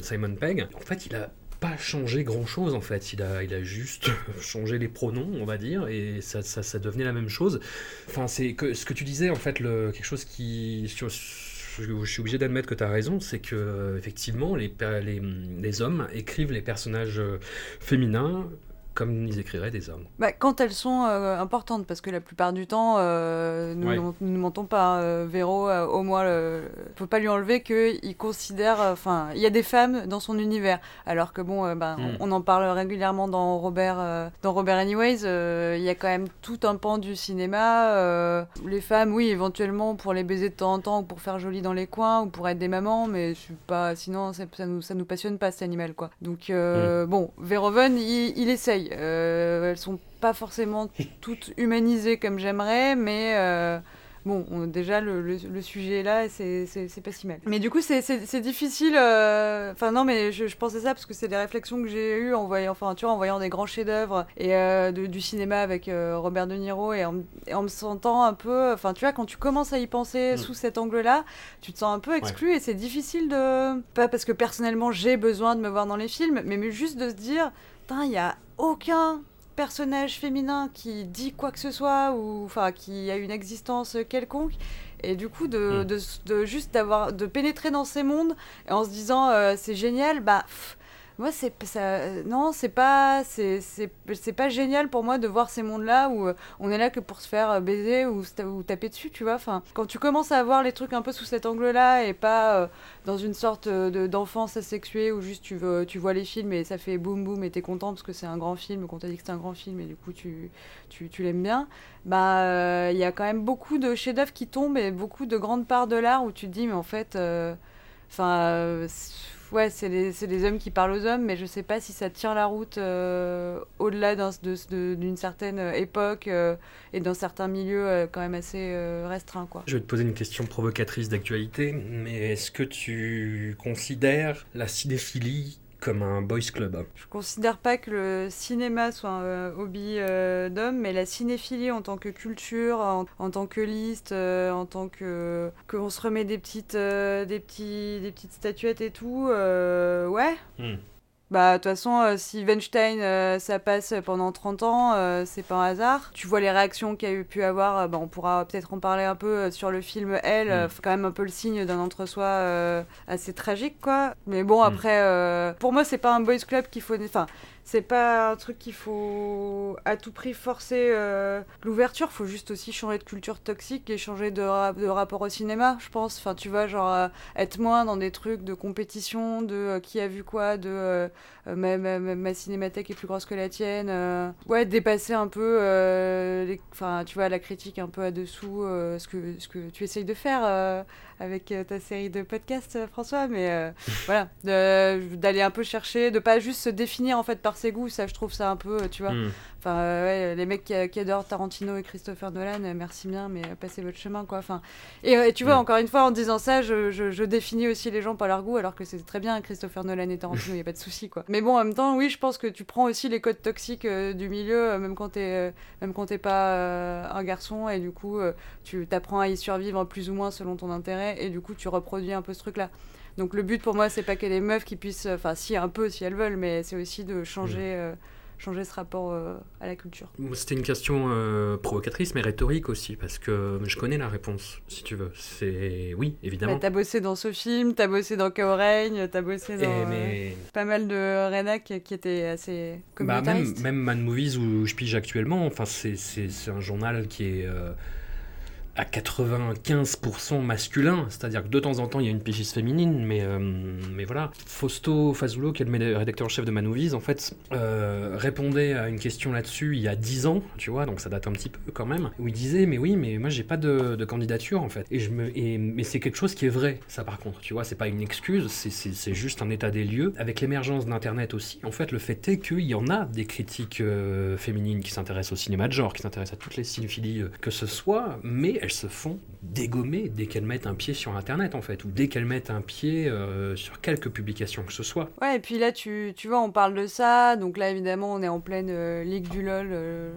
Simon Pegg. En fait, il a pas changé grand chose en fait, il a, il a juste [LAUGHS] changé les pronoms, on va dire, et ça, ça, devenait la même chose. Enfin, c'est que ce que tu disais en fait, le, quelque chose qui. je suis obligé d'admettre que tu as raison, c'est que effectivement les, les, les hommes écrivent les personnages euh, féminins comme ils écriraient des hommes. Bah, quand elles sont euh, importantes, parce que la plupart du temps, euh, nous Ouais. ne nous ne mentons pas. hein, Véro, euh, au moins, faut pas lui enlever qu'il considère. Enfin, il y a des femmes dans son univers. Alors que bon, euh, ben, Mm. on, on en parle régulièrement dans Robert, euh, dans Robert Anyways. euh, Il y a quand même tout un pan du cinéma. euh, les femmes, oui, éventuellement pour les baiser de temps en temps ou pour faire joli dans les coins ou pour être des mamans, mais je suis pas. Sinon, ça, ça nous, ça nous passionne pas cet animal, quoi. Donc euh, bon, Verhoeven, il, il essaye. Euh, elles sont pas forcément [LAUGHS] toutes humanisées comme j'aimerais, mais euh, bon, on- déjà le, le, le sujet est là, et c'est pas si mal. Mais du coup, c'est- difficile. euh, Enfin, non, mais je, je pensais ça parce que c'est des réflexions que j'ai eues en voyant, enfin, tu vois, en voyant des grands chefs-d'œuvre et euh, de- du cinéma avec Robert De Niro et en, et en me sentant un peu. Enfin, tu vois, quand tu commences à y penser Mm. sous cet angle-là, tu te sens un peu exclu et c'est difficile de. Pas parce que personnellement j'ai besoin de me voir dans les films, mais, mais juste de se dire, putain, il y a aucun personnage féminin qui dit quoi que ce soit ou enfin qui a une existence quelconque et du coup de, Mm. de, de juste d'avoir de pénétrer dans ces mondes et en se disant euh, c'est génial bah pff, moi c'est ça euh, non c'est pas c'est pas génial pour moi de voir ces mondes là où euh, on est là que pour se faire euh, baiser ou, ou taper dessus tu vois. Enfin quand tu commences à voir les trucs un peu sous cet angle là et pas dans une sorte de- d'enfance asexuée où juste tu, veux, tu vois les films et ça fait boum boum et t'es content parce que c'est un grand film, qu'on t'a dit que c'est un grand film et du coup tu, tu, tu l'aimes bien, bah il y a quand même beaucoup de chefs-d'œuvre qui tombent et beaucoup de grandes parts de l'art où tu te dis mais en fait, ouais c'est les, c'est les hommes qui parlent aux hommes mais je sais pas si ça tient la route euh, au-delà d'un- de- de- d'une certaine époque euh, et dans certains milieux euh, quand même assez euh, restreints quoi. Je vais te poser une question provocatrice d'actualité, mais est-ce que tu considères la cinéphilie comme un boys club Je considère pas que le cinéma soit un euh, hobby euh, d'homme, mais la cinéphilie en tant que culture, en, en tant que liste, euh, en tant que qu'on se remet des petites, euh, des petits, des petites statuettes et tout, euh, ouais. Hmm. Bah, de toute façon, euh, si Weinstein, euh, ça passe pendant 30 ans, euh, c'est pas un hasard. Tu vois les réactions qu'il y a eu pu avoir, bah, on pourra peut-être en parler un peu sur le film Elle, Mm. quand même un peu le signe d'un entre-soi assez tragique, quoi. Mais bon, Mm. après, pour moi, c'est pas un boys club qu'il faut. Enfin, c'est pas un truc qu'il faut à tout prix forcer euh, l'ouverture. Faut juste aussi changer de culture toxique et changer de, de rapport au cinéma, je pense. Enfin, tu vois, genre euh, être moins dans des trucs de compétition, de euh, qui a vu quoi, de ma, ma- ma- ma cinémathèque est plus grosse que la tienne. euh. Ouais, dépasser un peu, euh, enfin, tu vois, la critique un peu à dessous, euh, ce, que, ce que tu essayes de faire euh, avec euh, ta série de podcasts, euh, François. Mais euh, [LAUGHS] voilà, d'aller un peu chercher, de pas juste se définir en fait par ses goûts. Ça, je trouve ça un peu, euh, tu vois. Hmm. Enfin, euh, ouais, les mecs qui, qui adorent Tarantino et Christopher Nolan, euh, merci bien, mais euh, passez votre chemin, quoi. Enfin, et, tu vois, encore une fois, en disant ça, je, je- je définis aussi les gens par leur goût, alors que c'est très bien Christopher Nolan et Tarantino, il y a pas de souci, quoi. Mais bon, en même temps, oui, je pense que tu prends aussi les codes toxiques euh, du milieu, euh, même quand t'es, euh, même quand t'es pas un garçon, et du coup, tu t'apprends à y survivre plus ou moins selon ton intérêt, et du coup, tu reproduis un peu ce truc-là. Donc le but pour moi, c'est pas que les meufs qui puissent, enfin si un peu si elles veulent, mais c'est aussi de changer, changer ce rapport euh, à la culture. C'était une question euh, provocatrice, mais rhétorique aussi, parce que je connais la réponse, si tu veux. C'est oui, évidemment. Bah, t'as bossé dans ce film, t'as bossé dans Chaos Règne, t'as bossé dans Et euh, pas mal de rédac qui étaient assez Bah, même, communautaristes. même Mad Movies où je pige actuellement, enfin, c'est, c'est, c'est un journal qui est à 95% masculin, c'est-à-dire que de temps en temps il y a une pigiste féminine, mais, euh, mais voilà. Fausto Fazulo, qui est le rédacteur en chef de Mad Movies, en fait, euh, répondait à une question là-dessus il y a 10 ans, tu vois, donc ça date un petit peu quand même, où il disait Mais oui, mais moi j'ai pas de, candidature en fait. Et je me, et, mais c'est quelque chose qui est vrai, ça par contre, tu vois, c'est pas une excuse, c'est, juste un état des lieux. Avec l'émergence d'Internet aussi, en fait, le fait est qu'il y en a des critiques euh, féminines qui s'intéressent au cinéma de genre, qui s'intéressent à toutes les cinéphilies que ce soit, mais elles se font dégommer dès qu'elles mettent un pied sur Internet, en fait, ou dès qu'elles mettent un pied euh, sur quelque publication que ce soit. Ouais, et puis là, tu, tu vois, on parle de ça. Donc là, évidemment, on est en pleine euh, ligue du LOL. euh,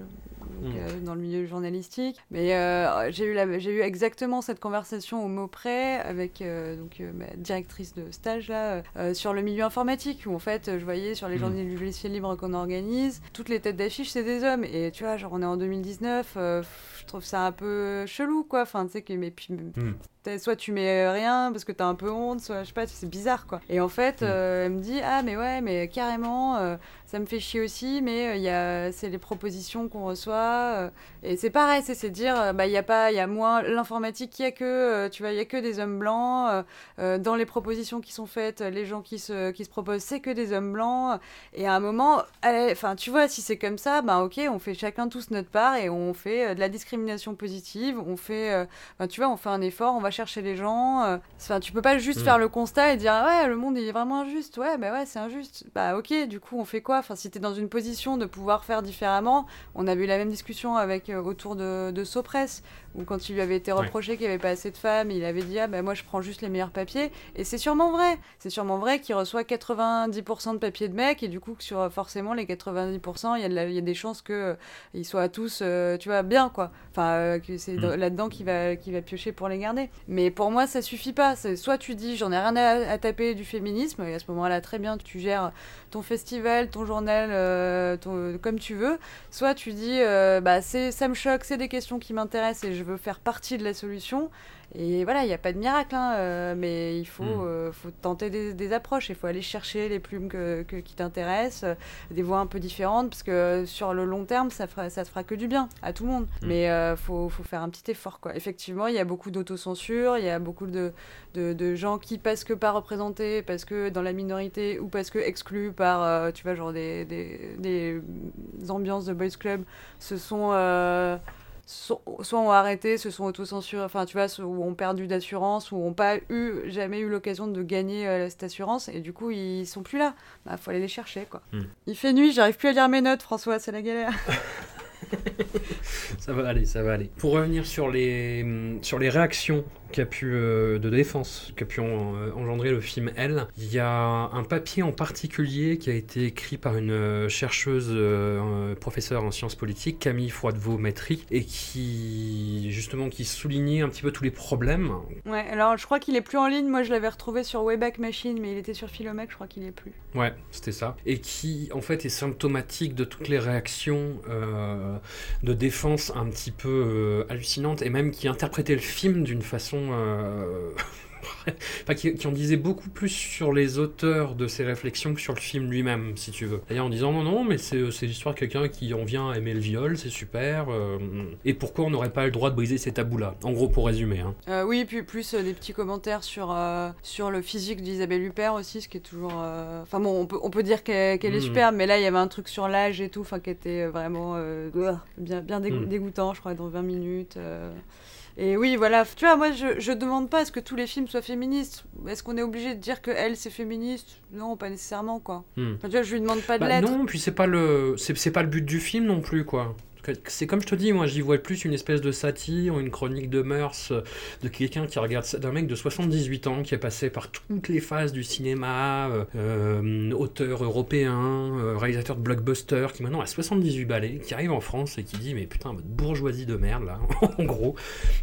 donc, Mm. euh, dans le milieu journalistique. Mais euh, j'ai eu, la- eu exactement cette conversation au mot près avec euh, donc, ma directrice de stage là, sur le milieu informatique, où en fait, je voyais sur les Mm. journées du logiciel libre qu'on organise, toutes les têtes d'affiche, c'est des hommes. Et tu vois, genre, on est en 2019, euh, je trouve ça un peu chelou, quoi. Enfin, tu sais, que, mais puis, Mm. Soit tu mets rien parce que t'as un peu honte, soit je sais pas, c'est bizarre quoi. Et en fait, Mm. euh, elle me dit ah mais ouais mais carrément, euh, ça me fait chier aussi, mais euh, il a c'est les propositions qu'on reçoit euh, et c'est pareil, c'est c'est dire euh, bah il y a pas, il y a moins l'informatique, il y a que euh, tu vois, il y a que des hommes blancs euh, euh, dans les propositions qui sont faites, les gens qui se qui se proposent c'est que des hommes blancs et à un moment, enfin tu vois si c'est comme ça, bah ok on fait chacun tous notre part et on fait euh, de la discrimination positive, on fait euh, Enfin, tu vois, on fait un effort, on va chercher les gens. euh, Enfin, tu peux pas juste Mm. faire le constat et dire ah ouais, le monde il est vraiment injuste. Ouais, bah ouais, c'est injuste. Bah ok, du coup, on fait quoi? Enfin, si t'es dans une position de pouvoir faire différemment, on a eu la même discussion avec euh, autour de, de Sopress ou quand il lui avait été reproché qu'il n'y avait pas assez de femmes, il avait dit ah ben moi je prends juste les meilleurs papiers. Et c'est sûrement vrai. C'est sûrement vrai qu'il reçoit 90% de papiers de mecs et du coup que sur forcément les 90%, il y, a de la- il y a des chances que euh, ils soient tous, euh, tu vois, bien quoi. Enfin euh, que c'est dans- là-dedans qu'il va piocher pour les garder. Mais pour moi ça suffit pas. Soit tu dis j'en ai rien à, à taper du féminisme et à ce moment-là très bien tu gères ton festival, ton journal, ton- comme tu veux. Soit tu dis, bah, c'est, ça me choque, c'est des questions qui m'intéressent et je veux faire partie de la solution. Et voilà, il n'y a pas de miracle, hein, euh, mais il faut, Mm. euh, faut tenter des, des approches. Il faut aller chercher les plumes que, que- qui t'intéressent, euh, des voies un peu différentes, parce que sur le long terme, ça fera, ça te fera que du bien à tout le monde. Mm. Mais il faut, faut faire un petit effort. Quoi. Effectivement, il y a beaucoup d'autocensure, il y a beaucoup de, de, de gens qui, parce que pas représentés, parce que dans la minorité, ou parce que exclus par, tu vois, genre des, des, des ambiances de boys club, se sont... sont- soit ont arrêté, se sont autocensurés, enfin tu vois, ou ont perdu d'assurance, ou ont pas eu, jamais eu l'occasion de gagner euh, cette assurance, et du coup ils sont plus là. Bah faut aller les chercher quoi. Hmm. Il fait nuit, j'arrive plus à lire mes notes, François, c'est la galère. [LAUGHS] Ça va aller, ça va aller. Pour revenir sur les, sur les réactions qu'a pu, euh, de défense qu'a pu en- euh, engendrer le film Elle, il y a un papier en particulier qui a été écrit par une euh, chercheuse, euh, professeure en sciences politiques, Camille Froidevaux-Maitry, et qui, justement, qui soulignait un petit peu tous les problèmes. Ouais, alors je crois qu'il est plus en ligne, moi je l'avais retrouvé sur Wayback Machine, mais il était sur Philomec, je crois qu'il est plus. Ouais, c'était ça. Et qui, en fait, est symptomatique de toutes les réactions de défense un petit peu hallucinantes, et même qui interprétait le film d'une façon... euh, [LAUGHS] enfin, qui, qui en disait beaucoup plus sur les auteurs de ces réflexions que sur le film lui-même, si tu veux. D'ailleurs, en disant non, non, mais c'est l'histoire de quelqu'un qui en vient à aimer le viol, c'est super. euh, et pourquoi on n'aurait pas le droit de briser ces tabous-là? En gros, pour résumer. Hein. Euh, oui, puis plus euh, des petits commentaires sur, euh, sur le physique d'Isabelle Huppert aussi, ce qui est toujours. Enfin bon, on peut, on peut dire qu'elle est Mhm. superbe, mais là il y avait un truc sur l'âge et tout, enfin qui était vraiment bien, bien dégo- Mhm. dégoûtant, je crois, dans 20 minutes. Et oui, voilà, tu vois, moi je, je demande pas à ce que tous les films soient féministes. Est-ce qu'on est obligé de dire que elle c'est féministe? Non, pas nécessairement quoi. Hmm. Enfin, tu vois, je lui demande pas de Bah l'être. non, puis c'est pas le c'est pas le but du film non plus quoi. C'est comme je te dis, moi j'y vois plus une espèce de satire, une chronique de mœurs euh, de quelqu'un qui regarde d'un mec de 78 ans qui est passé par toutes les phases du cinéma, euh, euh, auteur européen, réalisateur de blockbuster, qui maintenant a 78 balais, qui arrive en France et qui dit mais putain votre bourgeoisie de merde là, [LAUGHS] en gros,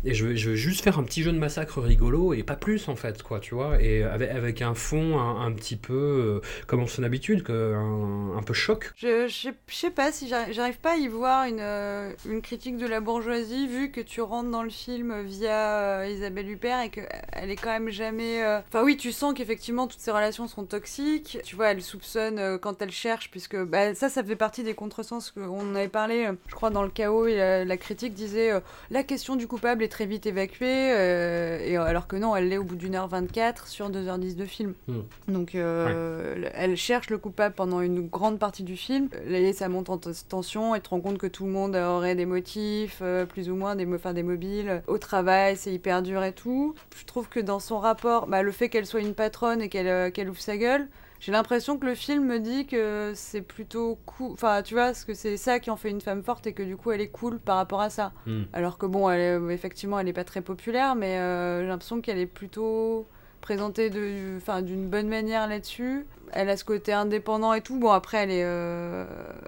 et je, veux juste faire un petit jeu de massacre rigolo et pas plus en fait quoi, tu vois, et avec, un fond un, petit peu comme en son habitude, que, un, peu choc. Je, je, sais- pas si j'arrive pas à y voir une, euh, une critique de la bourgeoisie vu que tu rentres dans le film via euh, Isabelle Huppert et qu'elle est quand même jamais. euh, Enfin, oui, tu sens qu'effectivement toutes ces relations sont toxiques. Tu vois, elle soupçonne euh, quand elle cherche, puisque bah, ça, ça fait partie des contresens qu'on avait parlé, euh, je crois, dans le chaos. Et la, la critique disait euh, la question du coupable est très vite évacuée, euh, et, alors que non, elle l'est au bout d'une heure 24 sur 2h10 de film. Hmm. Donc, euh, elle cherche le coupable pendant une grande partie du film. Et ça monte en tension et te rends compte que tout le monde aurait des motifs, euh, plus ou moins des, enfin, des mobiles. Au travail, c'est hyper dur et tout. Je trouve que dans son rapport, bah, le fait qu'elle soit une patronne et qu'elle euh, qu'elle ouvre sa gueule, j'ai l'impression que le film me dit que c'est plutôt cool. Enfin, tu vois, parce que c'est ça qui en fait une femme forte et que du coup, elle est cool par rapport à ça. Hmm. Alors que bon, elle est- effectivement, elle n'est pas très populaire, mais euh, j'ai l'impression qu'elle est plutôt présentée d'une bonne manière là-dessus. Elle a ce côté indépendant et tout. Bon, après, elle est. euh,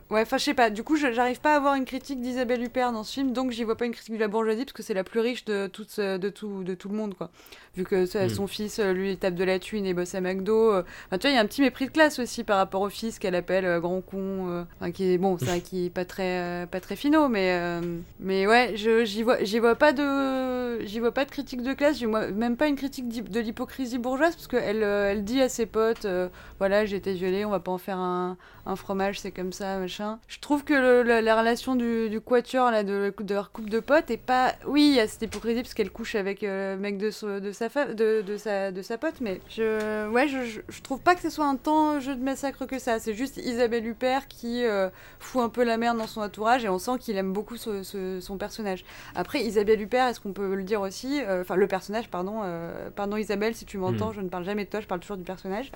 Ouais, enfin, je sais pas. Du coup, j'arrive pas à avoir une critique d'Isabelle Huppert dans ce film, donc j'y vois pas une critique de la bourgeoisie, parce que c'est la plus riche de, toute, de, tout, de tout le monde, quoi. Vu que ça- Mm. son fils, euh, lui, il tape de la thune et bosse à McDo. euh. Enfin, tu vois, il y a un petit mépris de classe aussi par rapport au fils qu'elle appelle euh, grand con. euh. Enfin, qui est, bon, c'est vrai [LAUGHS] qu'il est pas très, euh, pas très finaux, mais, euh, mais ouais, j'y vois, vois pas de, j'y vois pas de critique de classe, j'y vois même pas une critique de l'hypocrisie bourgeoise, parce qu'elle euh, elle dit à ses potes, euh, voilà, j'ai été violée, on va pas en faire un, un fromage, c'est comme ça, machin. Je trouve que le- la, la relation du, du quatuor, là, de, de leur couple de potes, est pas. Oui, il y a cette hypocrisie parce qu'elle couche avec euh, le mec de, so- de, sa fa- de, de, sa, de sa pote, mais je. Ouais, je, je, je trouve pas que ce soit un tant jeu de massacre que ça. C'est juste Isabelle Huppert qui euh, fout un peu la merde dans son entourage et on sent qu'il aime beaucoup ce- ce- son personnage. Après, Isabelle Huppert, est-ce qu'on peut le dire aussi euh, Enfin, le personnage, pardon. euh, pardon, Isabelle, si tu m'entends, Mm. je ne parle jamais de toi, je parle toujours du personnage.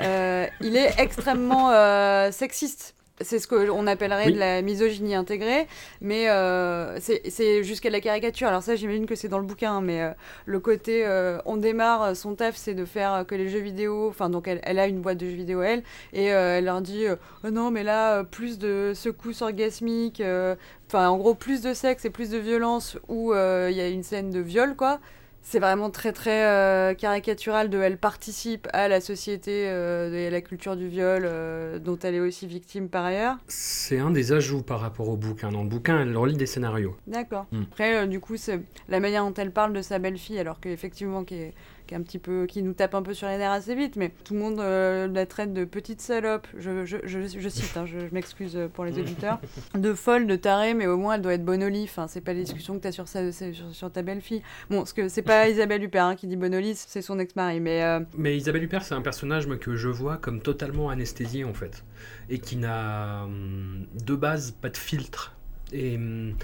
Il est extrêmement euh, sexiste. c'est ce qu'on appellerait Oui. de la misogynie intégrée, mais euh, c'est jusqu'à la caricature. Alors ça, j'imagine que c'est dans le bouquin, hein, mais euh, le côté, on démarre, son taf, c'est de faire que les jeux vidéo, enfin donc elle, elle a une boîte de jeux vidéo elle, et elle leur dit, oh non mais là, plus de secousses orgasmiques, enfin en gros plus de sexe et plus de violence, où il y a une scène de viol quoi. C'est vraiment très très euh, caricatural de elle participe à la société euh, et à la culture du viol euh, dont elle est aussi victime par ailleurs. C'est un des ajouts par rapport au bouquin. Dans le bouquin, elle relit des scénarios. D'accord. Mm. Après euh, du coup c'est la manière dont elle parle de sa belle-fille alors qu'effectivement qui est, qui est un petit peu qui nous tape un peu sur les nerfs assez vite mais tout le monde euh, la traite de petite salope. Je, je, je, je cite hein, je, m'excuse pour les auditeurs. de folle, de tarée mais au moins elle doit être lit. Enfin c'est pas les discussions que tu as sur, sa- sur, sur ta belle-fille. Bon, ce que c'est pas [LAUGHS] Isabelle Huppert hein, qui dit lit, c'est son ex-mari mais euh, Mais Isabelle Huppert, c'est un personnage moi, que je vois comme totalement anesthésié en fait, et qui n'a hum, de base pas de filtre, et, hum,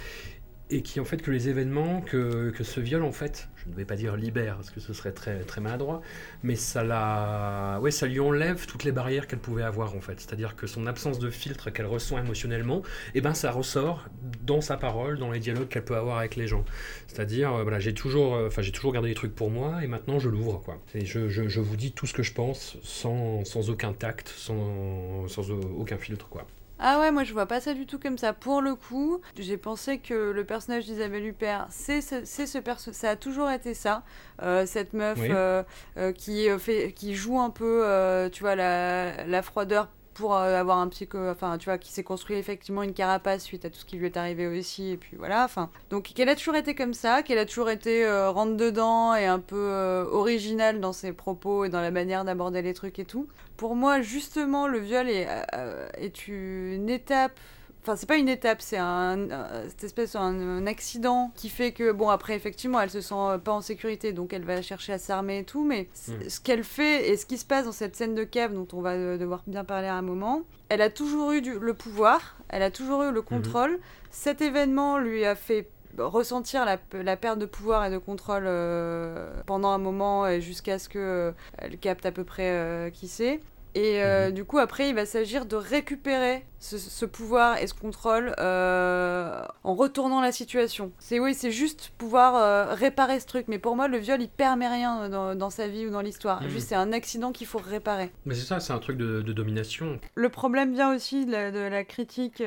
et qui en fait que les événements, que, que ce viol en fait, je ne vais pas dire libère parce que ce serait très très maladroit, mais ça la, ouais, ça lui enlève toutes les barrières qu'elle pouvait avoir en fait, c'est-à-dire que son absence de filtre qu'elle ressent émotionnellement, et ben ça ressort dans sa parole, dans les dialogues qu'elle peut avoir avec les gens. C'est-à-dire, euh, voilà, j'ai toujours, euh, toujours gardé des trucs pour moi et maintenant je l'ouvre, quoi. Et je, je, je vous dis tout ce que je pense sans, sans aucun tact, sans, sans au- aucun filtre, quoi. Ah ouais, moi je vois pas ça du tout comme ça. Pour le coup, j'ai pensé que le personnage d'Isabelle Huppert, c'est ce, c'est ce perso, ça a toujours été ça. Euh, cette meuf Oui. euh, euh, qui fait, qui joue un peu, tu vois, la, la froideur pour euh, avoir un psycho, enfin tu vois, qui s'est construit effectivement une carapace suite à tout ce qui lui est arrivé aussi, et puis voilà, enfin. Donc qu'elle a toujours été comme ça, qu'elle a toujours été euh, rentre dedans et un peu euh, originale dans ses propos et dans la manière d'aborder les trucs et tout. Pour moi, justement, le viol est, euh, est une étape. Enfin, c'est pas une étape, c'est un, un- cette espèce un, un accident qui fait que bon après effectivement elle se sent euh, pas en sécurité donc elle va chercher à s'armer et tout mais c- Mm. ce qu'elle fait et ce qui se passe dans cette scène de cave dont on va euh, devoir bien parler à un moment, elle a toujours eu du- le pouvoir, elle a toujours eu le contrôle. Cet événement lui a fait ressentir la, la perte de pouvoir et de contrôle euh, pendant un moment jusqu'à ce que euh, elle capte à peu près euh, qui c'est. Et euh, du coup, après, il va s'agir de récupérer ce, ce pouvoir et ce contrôle euh, en retournant la situation. C'est oui, c'est juste pouvoir euh, réparer ce truc. Mais pour moi, le viol, il permet rien dans, dans sa vie ou dans l'histoire. Mhm. Juste, c'est un accident qu'il faut réparer. Mais c'est ça, c'est un truc de, de domination. Le problème vient aussi de la, de la critique.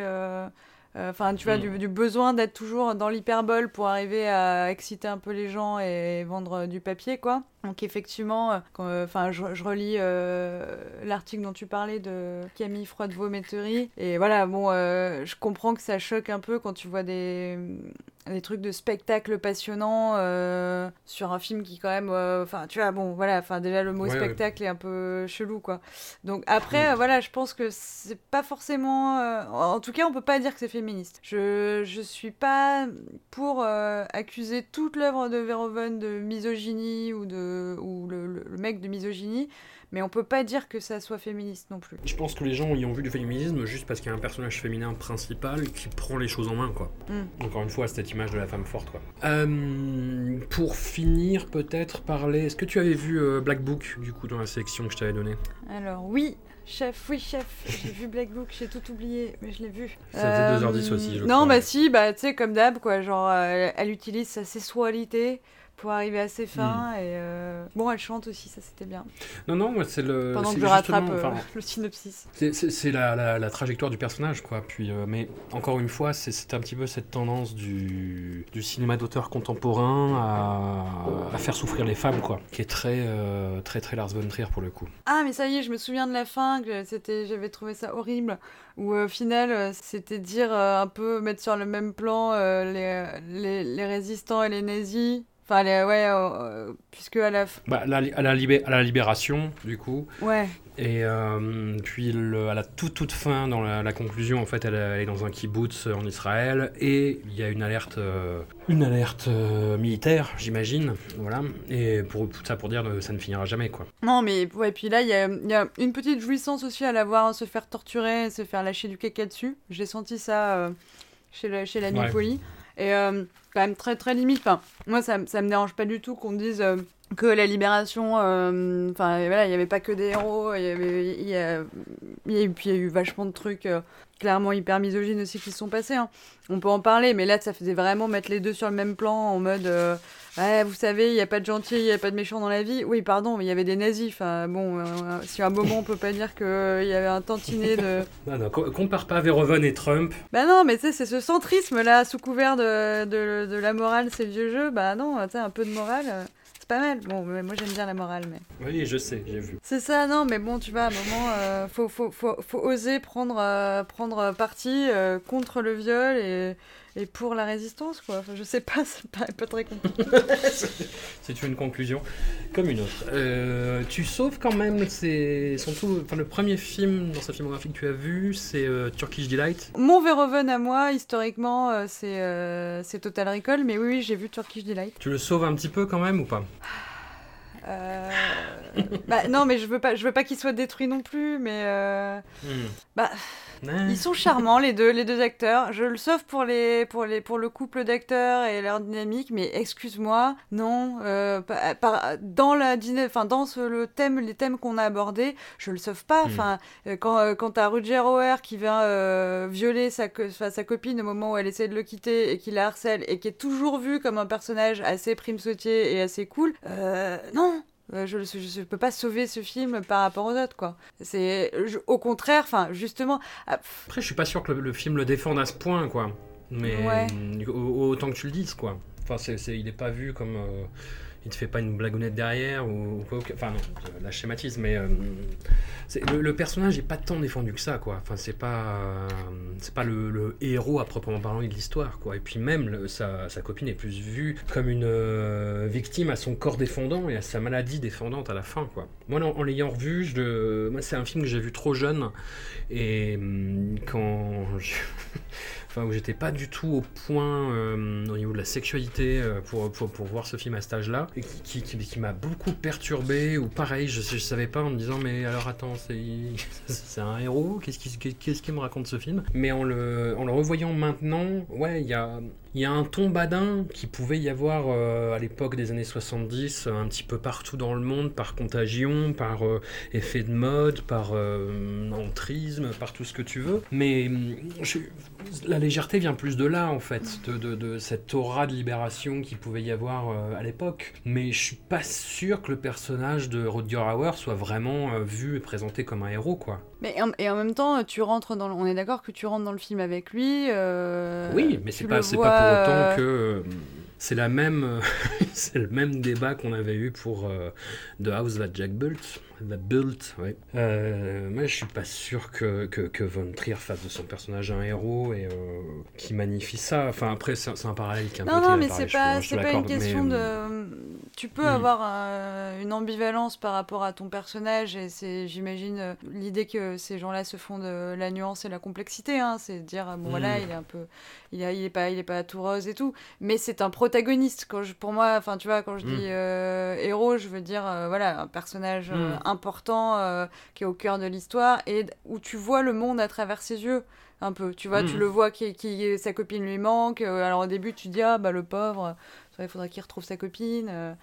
Enfin, tu vois, Mm. du, du besoin d'être toujours dans l'hyperbole pour arriver à exciter un peu les gens et vendre du papier, quoi. Donc effectivement, euh, euh, enfin, je, je relis euh, l'article dont tu parlais de Camille Froide-Vauméterie et voilà, bon, euh, je comprends que ça choque un peu quand tu vois des des trucs de spectacle passionnant sur un film qui quand même, enfin, tu vois, bon, voilà, enfin déjà le mot Ouais, ouais. spectacle est un peu chelou, quoi. Donc après, euh, voilà, je pense que c'est pas forcément. en tout cas, on peut pas dire que c'est féministe. Je, je suis pas pour accuser toute l'œuvre de Verhoeven de misogynie ou, de, ou le, mec de misogynie, mais on peut pas dire que ça soit féministe non plus. Je pense que les gens y ont vu du féminisme juste parce qu'il y a un personnage féminin principal qui prend les choses en main, quoi. Mm. Encore une fois, cette image de la femme forte, quoi. Euh, pour finir, peut-être parler. Est-ce que tu avais vu euh, Black Book, du coup, dans la sélection que je t'avais donnée? Alors oui. Chef, oui chef, j'ai vu Black Book, j'ai tout oublié, mais je l'ai vu. Ça faisait 2h10 aussi, je Non, crois. bah si, bah tu sais, comme d'hab, quoi, genre, euh, elle utilise sa sexualité pour arriver à ses fins, et euh, bon, elle chante aussi, ça c'était bien. Non, non, moi, c'est le. Pendant que je rattrape euh, enfin, [LAUGHS] le synopsis. C'est- la, la- la trajectoire du personnage, quoi. Puis, euh, mais encore une fois, c'est- un petit peu cette tendance du, du cinéma d'auteur contemporain à, à faire souffrir les femmes, quoi. Qui est très, très, très Lars von Trier pour le coup. Ah, mais ça y est, je me souviens de la fin, que j'avais trouvé ça horrible, où au final, c'était dire un peu, mettre sur le même plan les, les, les résistants et les nazis. Enfin, les, ouais, euh, euh, puisque à la. Bah, la- à, la libé- à la libération, du coup. Ouais. Et euh, puis le- à la toute toute fin, dans la, la conclusion, en fait, elle, elle est dans un kibbutz en Israël et il y a une alerte, euh, une alerte euh, militaire, j'imagine. Voilà. Et pour tout ça pour dire que ça ne finira jamais, quoi. Non, mais ouais, puis là, il y a, y a une petite jouissance aussi à la voir se faire torturer, se faire lâcher du caca dessus. J'ai senti ça euh, chez, la, chez l'ami Ouais. Poli. Et euh, quand même très très limite. Enfin, moi, ça, ça me dérange pas du tout qu'on dise euh, que la libération, euh, enfin voilà, il n'y avait pas que des héros, il y a, y eu, puis il y a eu vachement de trucs euh, clairement hyper misogynes aussi qui se sont passés. hein. On peut en parler, mais là, ça faisait vraiment mettre les deux sur le même plan en mode, ouais, vous savez, il n'y a pas de gentil, il n'y a pas de méchant dans la vie. Oui, pardon, mais il y avait des nazis. Enfin bon, euh, si à un moment on peut pas dire qu'il y avait un tantinet de. [LAUGHS] Non, non, co- compare pas Verhoeven et Trump. Bah non, mais tu sais, c'est ce centrisme là, sous couvert de, de, de la morale, c'est le vieux jeu. Bah non, tu sais, un peu de morale, euh, c'est pas mal. Bon, mais moi j'aime bien la morale, mais. Oui, je sais, j'ai vu. C'est ça, non, mais bon, tu vois, à un moment, euh, faut, faut, faut, faut oser prendre, euh, prendre parti euh, contre le viol et, et pour la résistance, quoi. Enfin, je sais pas, [LAUGHS] ça paraît pas très compliqué. [LAUGHS] C'est une conclusion comme une autre. Euh, tu sauves quand même, c'est surtout, enfin le premier film dans sa filmographie que tu as vu, c'est euh, Turkish Delight. Mon Verhoeven à moi, historiquement, euh, c'est euh, c'est Total Recall, mais oui, oui, j'ai vu Turkish Delight. Tu le sauves un petit peu quand même ou pas? Euh, bah, non, mais je veux pas, je veux pas qu'il soit détruit non plus, mais euh, bah, Ouais. ils sont charmants les deux, les deux acteurs. Je le sauve pour les, pour les, pour le couple d'acteurs et leur dynamique, mais excuse-moi, non, euh, par- dans la enfin dans ce- le thème, les thèmes qu'on a abordés, je le sauve pas. Enfin, euh, quand, quand t'as Roger Hauer qui vient violer sa, sa copine au moment où elle essaie de le quitter et qui la harcèle et qui est toujours vu comme un personnage assez prime sautier et assez cool, non. Euh, Je ne peux pas sauver ce film par rapport aux autres, quoi. C'est au contraire, enfin, justement, ah, Après, je suis pas sûr que le, le film le défende à ce point, quoi. Mais Ouais. euh, au- autant que tu le dises, quoi. Enfin, c'est, c'est- il est pas vu comme. euh, il te fait pas une blagounette derrière ou, quoi. Enfin, non, la schématise, mais euh, le, personnage est pas tant défendu que ça, quoi. Enfin, c'est pas. euh, pas le, héros à proprement parler de l'histoire, quoi. Et puis, même, sa, copine est plus vue comme une euh, victime à son corps défendant et à sa maladie défendante à la fin, quoi. Moi, en, en l'ayant revu, moi, c'est un film que j'ai vu trop jeune. Et hum, quand enfin où j'étais pas du tout au point euh, au niveau de la sexualité euh, pour, pour, pour voir ce film à cet âge-là et qui, qui, qui m'a beaucoup perturbé ou pareil je, je savais pas en me disant mais alors attends c'est [LAUGHS] un héros qu'est-ce qui qu'est-ce qui me raconte ce film? Mais en le en le revoyant maintenant ouais il y a il y a un ton badin qui pouvait y avoir euh, à l'époque des années 70 un petit peu partout dans le monde par contagion par euh, effet de mode par euh, entrisme par tout ce que tu veux mais hum, la légèreté vient plus de là en fait, de, cette aura de libération qu'il pouvait y avoir à l'époque. Mais je suis pas sûr que le personnage de Rutger Hauer soit vraiment vu et présenté comme un héros quoi. Mais en, et en même temps, tu rentres dans, le- on est d'accord que tu rentres dans le film avec lui. euh, oui, mais c'est pas, vois, pas pour autant euh, que euh, c'est la même, [LAUGHS] c'est le même débat qu'on avait eu pour The House That Jack Built. That Built, ouais. Euh, moi, je suis pas sûr que, que, que Von Trier fasse de son personnage un héros et euh, qui magnifie ça. Enfin, après, c'est un, parallèle qui est un Non, peu non, mais c'est pas, je pas une question mais, de. Tu peux avoir euh, une ambivalence par rapport à ton personnage, et c'est, j'imagine, euh, l'idée que ces gens-là se font de la nuance et la complexité. Hein, c'est de dire, euh, bon voilà, Hmm. il est un peu, il est, il est pas, il est pas tout rose et tout, mais c'est un protagoniste. Quand je, pour moi, enfin, tu vois, quand je Hmm. dis euh, héros, je veux dire, voilà, un personnage. Important euh, qui est au cœur de l'histoire et où tu vois le monde à travers ses yeux un peu. Tu vois, tu Mhm. le vois qui, qui sa copine lui manque. euh, alors au début, tu dis ah bah le pauvre, il faudrait qu'il retrouve sa copine.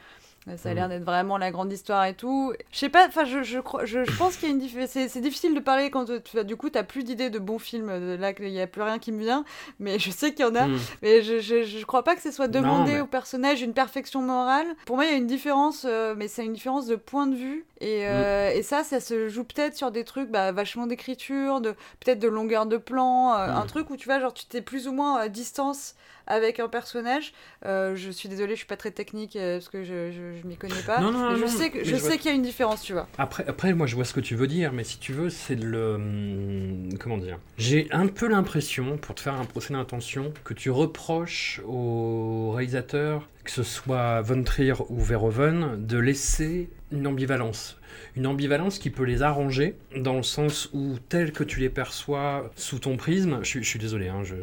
Ça a l'air Mhm. d'être vraiment la grande histoire et tout. Je sais pas, enfin, je, je, je, je pense qu'il y a une diffi- c'est, difficile de parler quand tu, du coup, t'as plus d'idées de bons films. de Là, il y a plus rien qui me vient, mais je sais qu'il y en a. hmm. Mais je, je, je crois pas que ce soit mais- au personnage une perfection morale. Pour moi, il y a une différence, euh, mais c'est une différence de point de vue. Et, Mm. euh, et ça, ça se joue peut-être sur des trucs bah, vachement d'écriture, de, peut-être de longueur de plan, euh, Mm. un truc où tu vois, genre, tu t'es plus ou moins à distance avec un personnage. Euh, je suis désolée, je suis pas très technique euh, parce que je, je, je m'y connais pas. Non, non, mais non, je sais que je vois- sais qu'il y a une différence, tu vois. Après, après, moi, je vois ce que tu veux dire, mais si tu veux, c'est de le. hum, Comment dire J'ai un peu l'impression, pour te faire un procès d'intention, que tu reproches au réalisateur, que ce soit Von Trier ou Verhoeven, de laisser une ambivalence. Une ambivalence qui peut les arranger, dans le sens où, tel que tu les perçois sous ton prisme, je, suis- désolé, hein, je,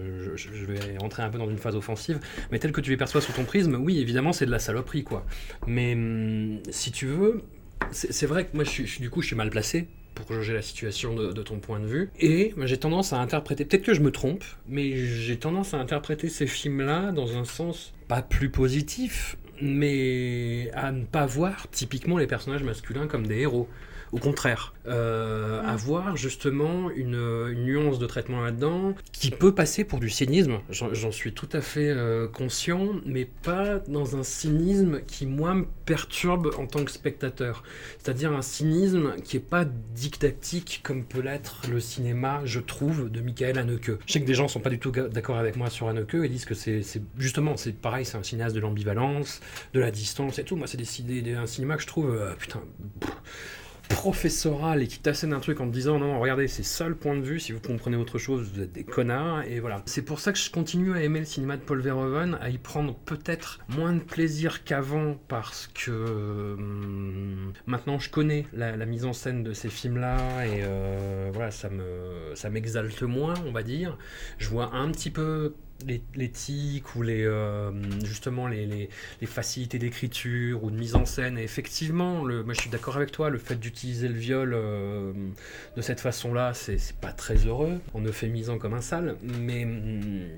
vais rentrer un peu dans une phase offensive, mais tel que tu les perçois sous ton prisme, oui, évidemment, c'est de la saloperie, quoi. Mais hum, si tu veux, c'est vrai que moi, du coup, je suis mal placé pour juger la situation de, ton point de vue. Et j'ai tendance à interpréter, peut-être que je me trompe, mais j'ai tendance à interpréter ces films-là dans un sens pas plus positif, mais à ne pas voir typiquement les personnages masculins comme des héros. Au contraire, euh, Mm. avoir justement une, une nuance de traitement là-dedans qui peut passer pour du cynisme, j'en suis tout à fait euh, conscient, mais pas dans un cynisme qui, moi, me perturbe en tant que spectateur. C'est-à-dire un cynisme qui est pas dictatique comme peut l'être le cinéma, je trouve, de Michael Haneke. Je sais que des gens sont pas du tout d'accord avec moi sur Haneke et disent que c'est justement, c'est pareil, c'est un cinéaste de l'ambivalence, de la distance et tout. Moi, c'est un cinéma que je trouve, euh, putain, pff, professoral et qui t'assène un truc en te disant non, regardez, c'est ça le point de vue, si vous comprenez autre chose, vous êtes des connards, et voilà. C'est pour ça que je continue à aimer le cinéma de Paul Verhoeven, à y prendre peut-être moins de plaisir qu'avant, parce que hum, maintenant je connais la, mise en scène de ces films-là, et euh, voilà, ça me ça m'exalte moins, on va dire. Je vois un petit peu les, tics ou les euh, justement les, facilités d'écriture ou de mise en scène. Et effectivement, moi je suis d'accord avec toi, le fait d'utiliser le viol euh, de cette façon-là, c'est pas très heureux, en euphémisant comme un sale. Mais hum,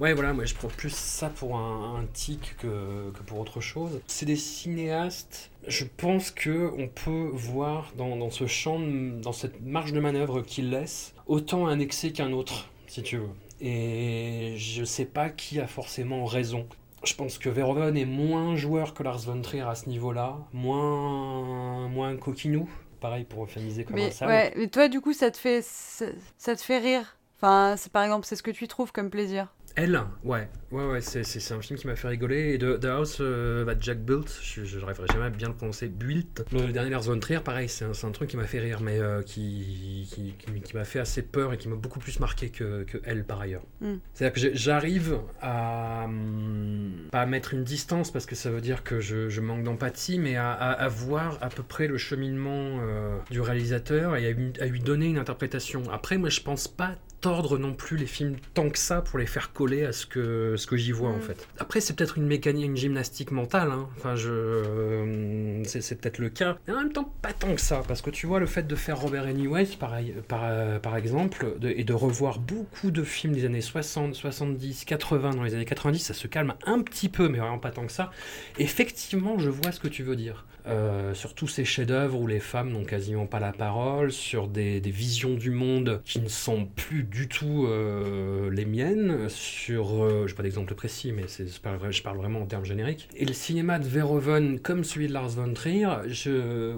ouais, voilà, moi je prends plus ça pour un, un tic que, pour autre chose. C'est des cinéastes. Je pense que on peut voir dans, ce champ, dans cette marge de manœuvre qu'il laisse, autant un excès qu'un autre, si tu veux. Et je sais pas qui a forcément raison. Je pense que Verhoeven est moins joueur que Lars von Trier à ce niveau-là, moins, moins coquinou, pareil pour euphémiser comme un Mais, sale. ouais, mais toi, du coup, ça te fait, ça, ça te fait rire. Enfin, c'est par exemple, c'est ce que tu trouves comme plaisir. Elle, ouais, ouais, ouais, c'est, un film qui m'a fait rigoler. Et The, The House euh, That Jack Built, je, n'arriverai jamais à bien le prononcer, Built. Le dernier Lars von Trier, pareil, c'est un, truc qui m'a fait rire, mais euh, qui, qui, qui- qui m'a fait assez peur et qui m'a beaucoup plus marqué que, que elle par ailleurs. Mm. C'est-à-dire que j'arrive à hum, pas à mettre une distance parce que ça veut dire que je, je manque d'empathie, mais à, à- à voir à peu près le cheminement euh, du réalisateur et à, lui- à lui donner une interprétation. Après, moi, je pense pas tordre non plus les films tant que ça pour les faire coller à ce que, ce que j'y vois en Mm. fait. Après, c'est peut-être une mécanique, une gymnastique mentale. hein. Enfin, je, euh, c'est, c'est peut-être le cas. Mais en même temps, pas tant que ça. Parce que tu vois, le fait de faire Robert Anyways, pareil, par, euh, par exemple, de- et de revoir beaucoup de films des années 60, 70, 80, dans les années 90, ça se calme un petit peu, mais vraiment pas tant que ça. Effectivement, je vois ce que tu veux dire. Euh, sur tous ces chefs-d'œuvre où les femmes n'ont quasiment pas la parole, sur des, visions du monde qui ne sont plus du tout euh, les miennes, sur, euh, je n'ai pas d'exemple précis, mais c'est, je parle vraiment en termes génériques. Et le cinéma de Verhoeven, comme celui de Lars von Trier,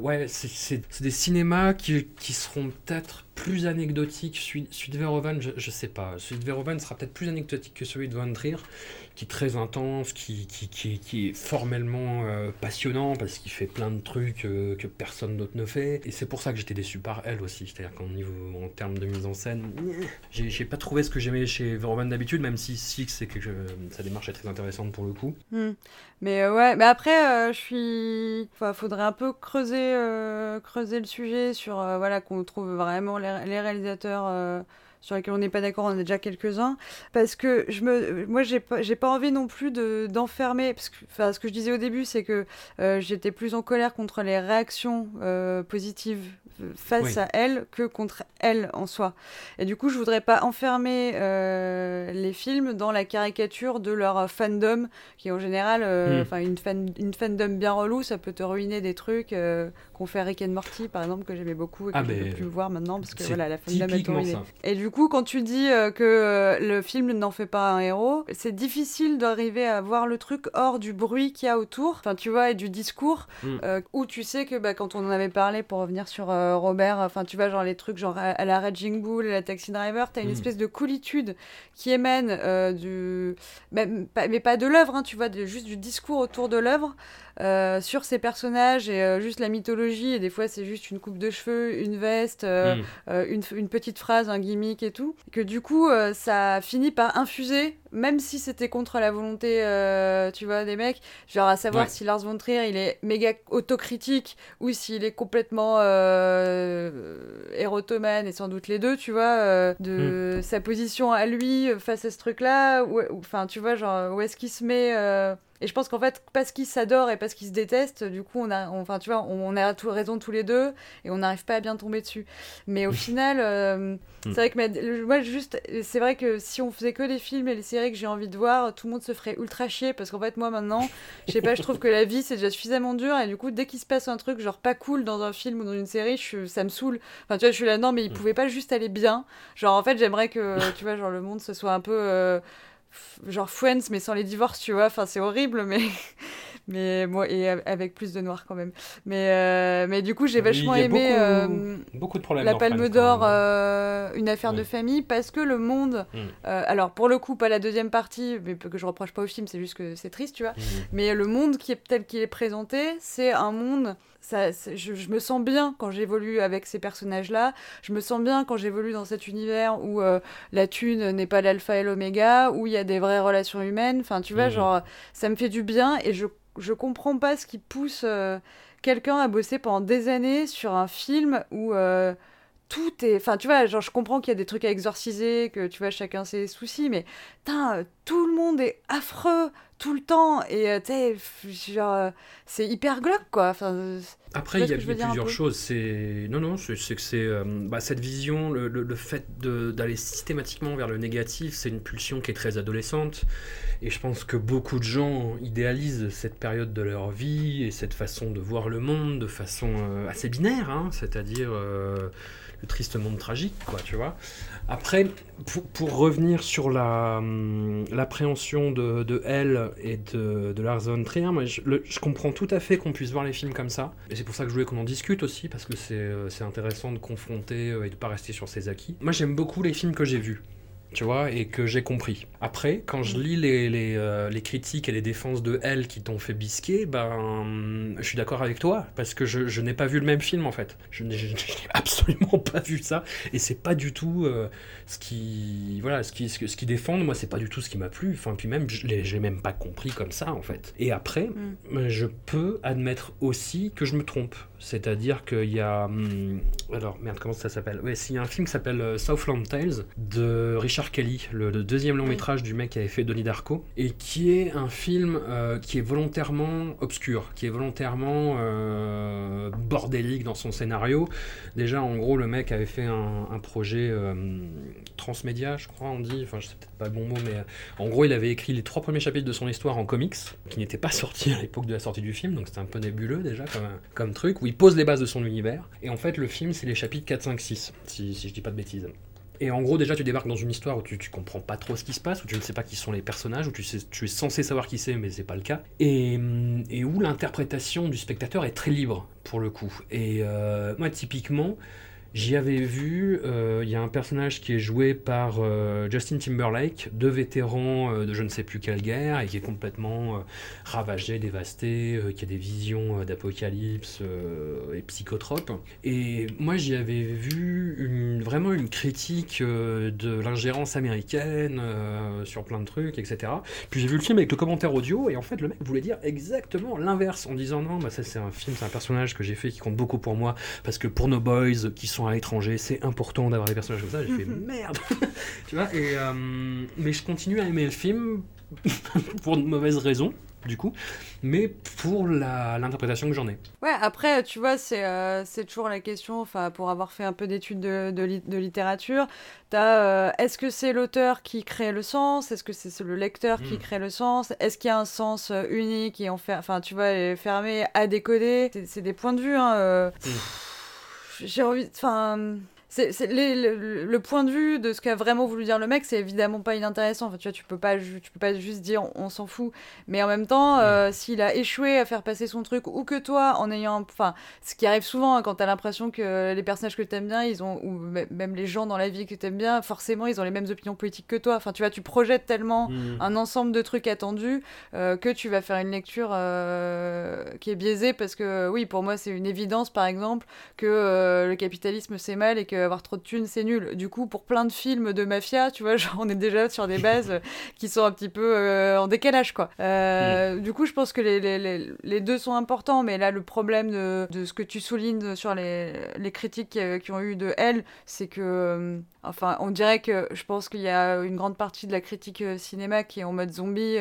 ouais, c'est, des cinémas qui, qui seront peut-être plus anecdotiques. Celui, celui de Verhoeven, je, je sais pas. Celui de Verhoeven sera peut-être plus anecdotique que celui de von Trier, qui est très intense, qui, qui, qui, qui est formellement euh, passionnant parce qu'il fait plein de trucs euh, que personne d'autre ne fait. Et c'est pour ça que j'étais déçu par elle aussi. C'est-à-dire qu'en niveau, en termes de mise en scène, j'ai, j'ai pas trouvé ce que j'aimais chez Verhoeven d'habitude, même si Six, c'est que sa démarche est très intéressante pour le coup. Hmm. Mais euh, ouais, mais après, euh, je suis. Enfin, faudrait un peu creuser, creuser le sujet sur voilà qu'on trouve vraiment les, réalisateurs sur lesquels on n'est pas d'accord. On en a déjà quelques-uns parce que je me, moi, j'ai pas, j'ai pas envie non plus de d'enfermer. Parce que, enfin, ce que je disais au début, c'est que euh, j'étais plus en colère contre les réactions euh, positives euh, face Oui. à elle que contre elle en soi. Et du coup, je voudrais pas enfermer euh, les films dans la caricature de leur fandom qui en général, Hmm. enfin une, fan, une fandom bien relou, ça peut te ruiner des trucs qu'on fait Rick and Morty par exemple que j'aimais beaucoup et que Ah, je ne peux plus voir maintenant parce que voilà la fandom est ruinée. Et du coup, quand tu dis euh, que euh, le film n'en fait pas un héros, c'est difficile d'arriver à voir le truc hors du bruit qu'il y a autour, enfin tu vois, et du discours, Mm. euh, où tu sais que bah, quand on en avait parlé pour revenir sur Robert, enfin tu vois, genre les trucs genre à, la Raging Bull, à la Taxi Driver, t'as une Mm. espèce de coolitude qui émane du. Mais pas de l'œuvre, hein, tu vois, de, juste du discours autour de l'œuvre. Euh, sur ces personnages et euh, juste la mythologie. Et des fois c'est juste une coupe de cheveux une veste euh, Mm. une, une petite phrase, un gimmick et tout, que du coup ça finit par infuser, même si c'était contre la volonté, tu vois, des mecs, genre à savoir Ouais. si Lars von Trier il est méga autocritique ou s'il est complètement érotomane et sans doute les deux, tu vois, de sa position à lui face à ce truc-là, enfin tu vois, genre où est-ce qu'il se met Et je pense qu'en fait, parce qu'ils s'adorent et parce qu'ils se détestent, du coup, on a, enfin, tu vois, on, a tout, raison tous les deux et on n'arrive pas à bien tomber dessus. Mais au final, euh, c'est vrai que moi, juste, c'est vrai que si on faisait que les films et les séries que j'ai envie de voir, tout le monde se ferait ultra chier parce qu'en fait, moi maintenant, je sais pas, je trouve que la vie c'est déjà suffisamment dur et du coup, dès qu'il se passe un truc genre pas cool dans un film ou dans une série, je, ça me saoule. Enfin, tu vois, je suis là, non, mais il pouvait pas juste aller bien. Genre, en fait, j'aimerais que, [LAUGHS] tu vois, genre le monde ce soit un peu. Euh, genre Friends mais sans les divorces tu vois. Enfin c'est horrible mais [LAUGHS] mais moi et avec plus de noir quand même. Mais euh, mais du coup j'ai vachement aimé euh, beaucoup, de problèmes la Palme d'Or euh, une affaire de famille parce que le monde mm. alors pour le coup pas la deuxième partie mais que je reproche pas au film c'est juste que c'est triste tu vois. Mm. mais le monde qui est tel qu'il est présenté c'est un monde ça, je, je, me sens bien quand j'évolue avec ces personnages-là. Je me sens bien quand j'évolue dans cet univers où la thune n'est pas l'alpha et l'oméga, où il y a des vraies relations humaines. Enfin, tu vois, mm. genre, ça me fait du bien et je je comprends pas ce qui pousse euh, quelqu'un à bosser pendant des années sur un film où euh, tout est. Enfin, tu vois, genre, je comprends qu'il y a des trucs à exorciser, que tu vois, chacun ses soucis, mais tout le monde est affreux tout le temps et euh, tu sais, genre, c'est hyper glauque quoi. Enfin, après, il y a, plusieurs choses. C'est non, non, c'est que c'est euh, bah, cette vision, le, le, fait d'aller systématiquement vers le négatif, c'est une pulsion qui est très adolescente. Et je pense que beaucoup de gens idéalisent cette période de leur vie et cette façon de voir le monde de façon euh, assez binaire, hein, c'est-à-dire euh, le triste monde tragique, quoi, tu vois. Après, pour, revenir sur hum, l'appréhension de, de, elle et de, de Lars Trier, moi, je, comprends tout à fait qu'on puisse voir les films comme ça. Et c'est pour ça que je voulais qu'on en discute aussi, parce que c'est euh, intéressant de confronter euh, et de pas rester sur ses acquis. Moi, j'aime beaucoup les films que j'ai vus tu vois, et que j'ai compris. Après, quand je lis les, les, euh, les, critiques et les défenses de elle qui t'ont fait bisquer, ben, je suis d'accord avec toi, parce que je, je n'ai pas vu le même film en fait. Je n'ai [LAUGHS] absolument pas vu ça, et c'est pas du tout euh, ce qui, voilà, ce qui, ce, ce qui défendent. Moi, c'est pas du tout ce qui m'a plu. Enfin, puis même, je l'ai même pas compris comme ça en fait. Et après, mm. je peux admettre aussi que je me trompe. C'est-à-dire qu'il y a. Hum, alors, merde, comment ça s'appelle? Ouais, il y a un film qui s'appelle euh, Southland Tales de Richard Kelly, le, deuxième long métrage du mec qui avait fait Donnie Darko, et qui est un film euh, qui est volontairement obscur, qui est volontairement euh, bordélique dans son scénario. Déjà, en gros, le mec avait fait un, projet transmédia, je crois, on dit, enfin, je sais peut-être pas le bon mot, mais en gros, il avait écrit les trois premiers chapitres de son histoire en comics, qui n'étaient pas [LAUGHS] sortis à l'époque de la sortie du film, donc c'était un peu nébuleux déjà comme, comme truc, où il pose les bases de son univers. Et en fait, le film, c'est les chapitres 4, 5, 6, si, si je dis pas de bêtises. Et en gros, déjà, tu débarques dans une histoire où tu, tu comprends pas trop ce qui se passe, où tu ne sais pas qui sont les personnages, où tu, sais, tu es censé savoir qui c'est, mais c'est pas le cas. Et, et où l'interprétation du spectateur est très libre, pour le coup. Et euh, moi, typiquement, J'y avais vu, euh, il y a un personnage qui est joué par euh, Justin Timberlake, deux vétérans euh, de je ne sais plus quelle guerre, et qui est complètement ravagé, dévasté, qui a des visions d'apocalypse et psychotrope. Et moi j'y avais vu vraiment une critique de l'ingérence américaine sur plein de trucs, etc. Puis j'ai vu le film avec le commentaire audio, et en fait le mec voulait dire exactement l'inverse, en disant non, bah, ça c'est un film, c'est un personnage que j'ai fait qui compte beaucoup pour moi, parce que pour nos boys qui sont à l'étranger, c'est important d'avoir des personnages comme ça. J'ai fait mhm. merde, [LAUGHS] tu vois. Et, euh, mais je continue à aimer le film [LAUGHS] pour de mauvaises raisons du coup, mais pour l'interprétation que j'en ai. Ouais, après, tu vois, c'est euh, toujours la question, enfin, pour avoir fait un peu d'études de, de, littérature, euh, est-ce que c'est l'auteur qui crée le sens? Est-ce que c'est le lecteur qui hmm. crée le sens? Est-ce qu'il y a un sens unique et enfin, tu vois, fermé à décoder? C'est des points de vue, hein, hmm j'ai envie. Enfin c'est, le, point de vue de ce qu'a vraiment voulu dire le mec, c'est évidemment pas inintéressant. Enfin, tu vois, tu peux pas, tu peux pas juste dire on, s'en fout. Mais en même temps, euh, s'il a échoué à faire passer son truc, ou que toi, en ayant, enfin, ce qui arrive souvent hein, quand t'as l'impression que les personnages que t'aimes bien, ils ont, ou même les gens dans la vie que t'aimes bien, forcément, ils ont les mêmes opinions politiques que toi. Enfin, tu vois, tu projettes tellement mm. un ensemble de trucs attendus euh, que tu vas faire une lecture euh, qui est biaisée parce que, oui, pour moi, c'est une évidence, par exemple, que le capitalisme c'est mal et que avoir trop de thunes, c'est nul. Du coup, pour plein de films de mafia, tu vois, [LAUGHS] genre, on est déjà sur des bases qui sont un petit peu euh, en décalage, quoi. Euh, du coup, je pense que les, les, les, deux sont importants, mais là, le problème de, de ce que tu soulignes sur les, les critiques qui ont eu de elle, c'est que, euh, enfin, on dirait que je pense qu'il y a une grande partie de la critique cinéma qui est en mode zombie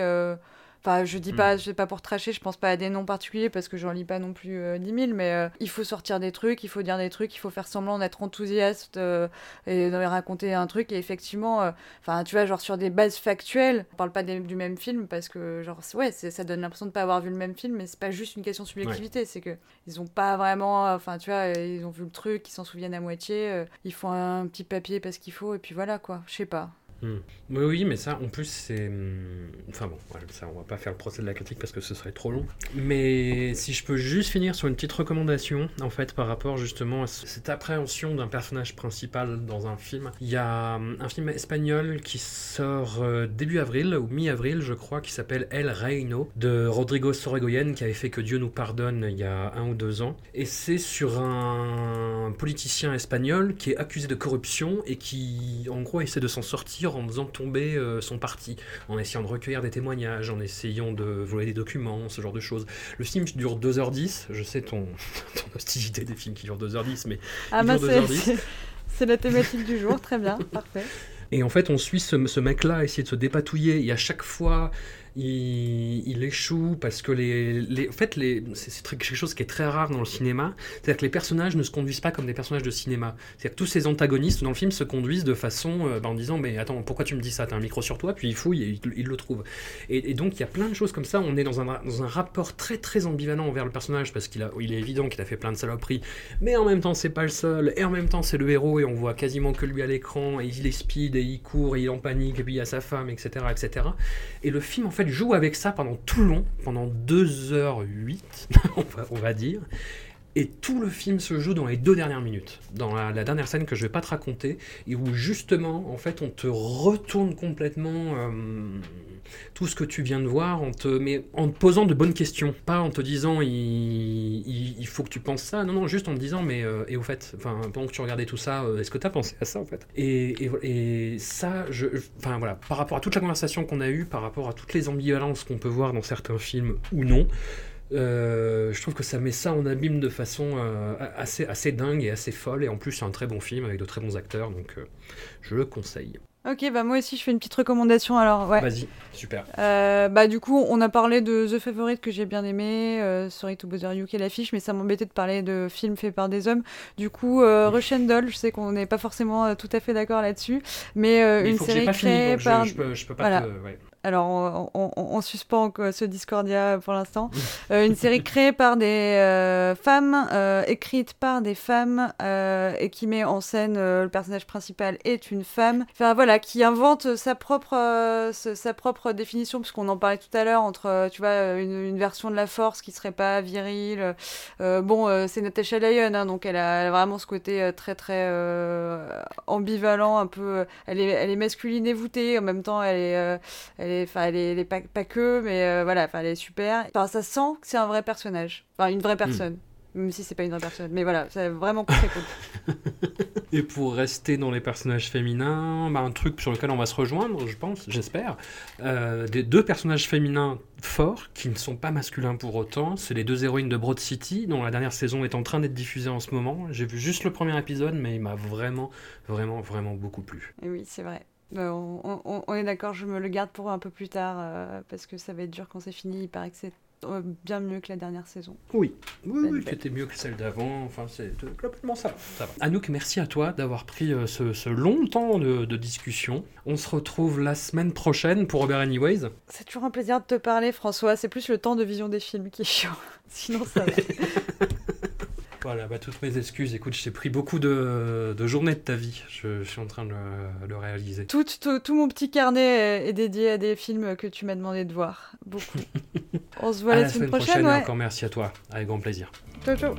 Enfin, je dis Mm. pas, c'est pas pour tracher, je pense pas à des noms particuliers parce que j'en lis pas non plus euh, 10 000, mais euh, il faut sortir des trucs, il faut dire des trucs, il faut faire semblant d'être enthousiaste euh, et de raconter un truc. Et effectivement, euh, enfin, tu vois, genre sur des bases factuelles, on parle pas des- du même film parce que, genre, ouais, ça donne l'impression de pas avoir vu le même film, mais c'est pas juste une question de subjectivité, c'est que ils ont pas vraiment, enfin, tu vois, ils ont vu le truc, ils s'en souviennent à moitié, ils font un petit papier parce qu'il faut, et puis voilà quoi, je sais pas. Hmm. Oui, oui, mais ça, en plus, c'est. hum, Enfin bon, ça, on va pas faire le procès de la critique parce que ce serait trop long. Mais si je peux juste finir sur une petite recommandation, en fait, par rapport justement à cette appréhension d'un personnage principal dans un film. Il y a hum, un film espagnol qui sort euh, début avril, ou mi-avril, je crois, qui s'appelle El Reino, de Rodrigo Sorogoyen, qui avait fait Que Dieu nous pardonne il y a un ou deux ans. Et c'est sur un politicien espagnol qui est accusé de corruption et qui, en gros, essaie de s'en sortir en faisant tomber euh, son parti, en essayant de recueillir des témoignages, en essayant de voler des documents, ce genre de choses. Le film dure 2h10, je sais ton, [LAUGHS] ton hostilité des films qui durent 2h10, mais Ah Il bah dure c'est 2h10. c'est- c'est la thématique du jour, très bien, parfait. Et en fait, on suit ce, ce mec-là essayer de se dépatouiller. Et à chaque fois, il, échoue parce que les, les- en fait, les, c'est, quelque chose qui est très rare dans le cinéma. C'est-à-dire que les personnages ne se conduisent pas comme des personnages de cinéma. C'est-à-dire que tous ces antagonistes dans le film se conduisent de façon, euh, bah, en disant, mais attends, pourquoi tu me dis ça? T'as un micro sur toi Puis il fouille et il, le trouve. Et, donc il y a plein de choses comme ça. On est dans un, dans un rapport très très ambivalent envers le personnage parce qu'il a, il est évident qu'il a fait plein de saloperies, mais en même temps c'est pas le seul. Et en même temps c'est le héros et on voit quasiment que lui à l'écran. Et il est speed et il court et il en panique et puis il a sa femme, etc., etc. Et le film en fait joue avec ça pendant tout long, pendant 2h08, [LAUGHS] on va, on va dire. Et tout le film se joue dans les deux dernières minutes, dans la, la dernière scène que je vais pas te raconter, et où justement, en fait, on te retourne complètement euh, tout ce que tu viens de voir, en te, mais en posant de bonnes questions, pas en te disant il, faut que tu penses ça, non, non, juste en te disant mais euh, et au fait, pendant que tu regardais tout ça, euh, est-ce que tu as pensé à ça en fait? Et, et, ça, je, voilà, par rapport à toute la conversation qu'on a eue, par rapport à toutes les ambivalences qu'on peut voir dans certains films ou non. Euh, je trouve que ça met ça en abîme de façon assez, dingue et assez folle. Et en plus, c'est un très bon film avec de très bons acteurs, donc je le conseille. Ok, bah moi aussi je fais une petite recommandation alors, ouais. Vas-y, super. Euh, bah du coup, on a parlé de The Favorite que j'ai bien aimé, euh, Sorry to Bother You qui est l'affiche, mais ça m'embêtait de parler de films faits par des hommes. Du coup, euh, Rush and Doll, je sais qu'on n'est pas forcément euh, tout à fait d'accord là-dessus, mais, une série créée je, par... je peux, je peux pas Voilà. te- ouais. Alors, on, on, on- on suspend ce Discordia pour l'instant. Euh, une série créée par des euh, femmes, euh, écrite par des femmes, et qui met en scène le personnage principal est une femme. Enfin voilà, qui invente sa propre, sa propre définition, puisqu'on en parlait tout à l'heure entre, tu vois, une, une version de la force qui serait pas virile. Bon, c'est Natasha Lyon, hein, donc elle a, elle a vraiment ce côté très très ambivalent, un peu. elle est, elle est masculine et voûtée, en même temps elle est, elle est, enfin, elle est, elle est pas, pas que, mais euh, voilà, enfin, elle est super. Enfin, ça sent que c'est un vrai personnage, enfin une vraie personne. Même si c'est pas une vraie personne, mais voilà, c'est vraiment très cool. [LAUGHS] Et pour rester dans les personnages féminins, bah, un truc sur lequel on va se rejoindre, je pense, j'espère, euh, des deux personnages féminins forts qui ne sont pas masculins pour autant, c'est les deux héroïnes de Broad City, dont la dernière saison est en train d'être diffusée en ce moment. J'ai vu juste le premier épisode, mais il m'a vraiment, vraiment, vraiment beaucoup plu. Et oui, c'est vrai. Euh, on, on- on est d'accord, je me le garde pour un peu plus tard, euh, parce que ça va être dur quand c'est fini. Il paraît que c'est euh, bien mieux que la dernière saison. Oui, oui, oui, belle. c'était mieux que celle d'avant. Enfin, c'est globalement ça. va, ça va. Anouk, merci à toi d'avoir pris euh, ce, ce long temps de, de discussion. On se retrouve la semaine prochaine pour Robert Anyways. C'est toujours un plaisir de te parler, François. C'est plus le temps de vision des films qui est chiant. [LAUGHS] Sinon, ça va. [LAUGHS] Voilà, bah, toutes mes excuses. Écoute, je t'ai pris beaucoup de, de journées de ta vie. Je, je suis en train de le, le réaliser. tout, tout, tout mon petit carnet est, dédié à des films que tu m'as demandé de voir. Beaucoup. [LAUGHS] On se voit à la, semaine semaine prochaine, prochaine et ouais. encore merci à toi. Avec grand plaisir. Ciao, ciao.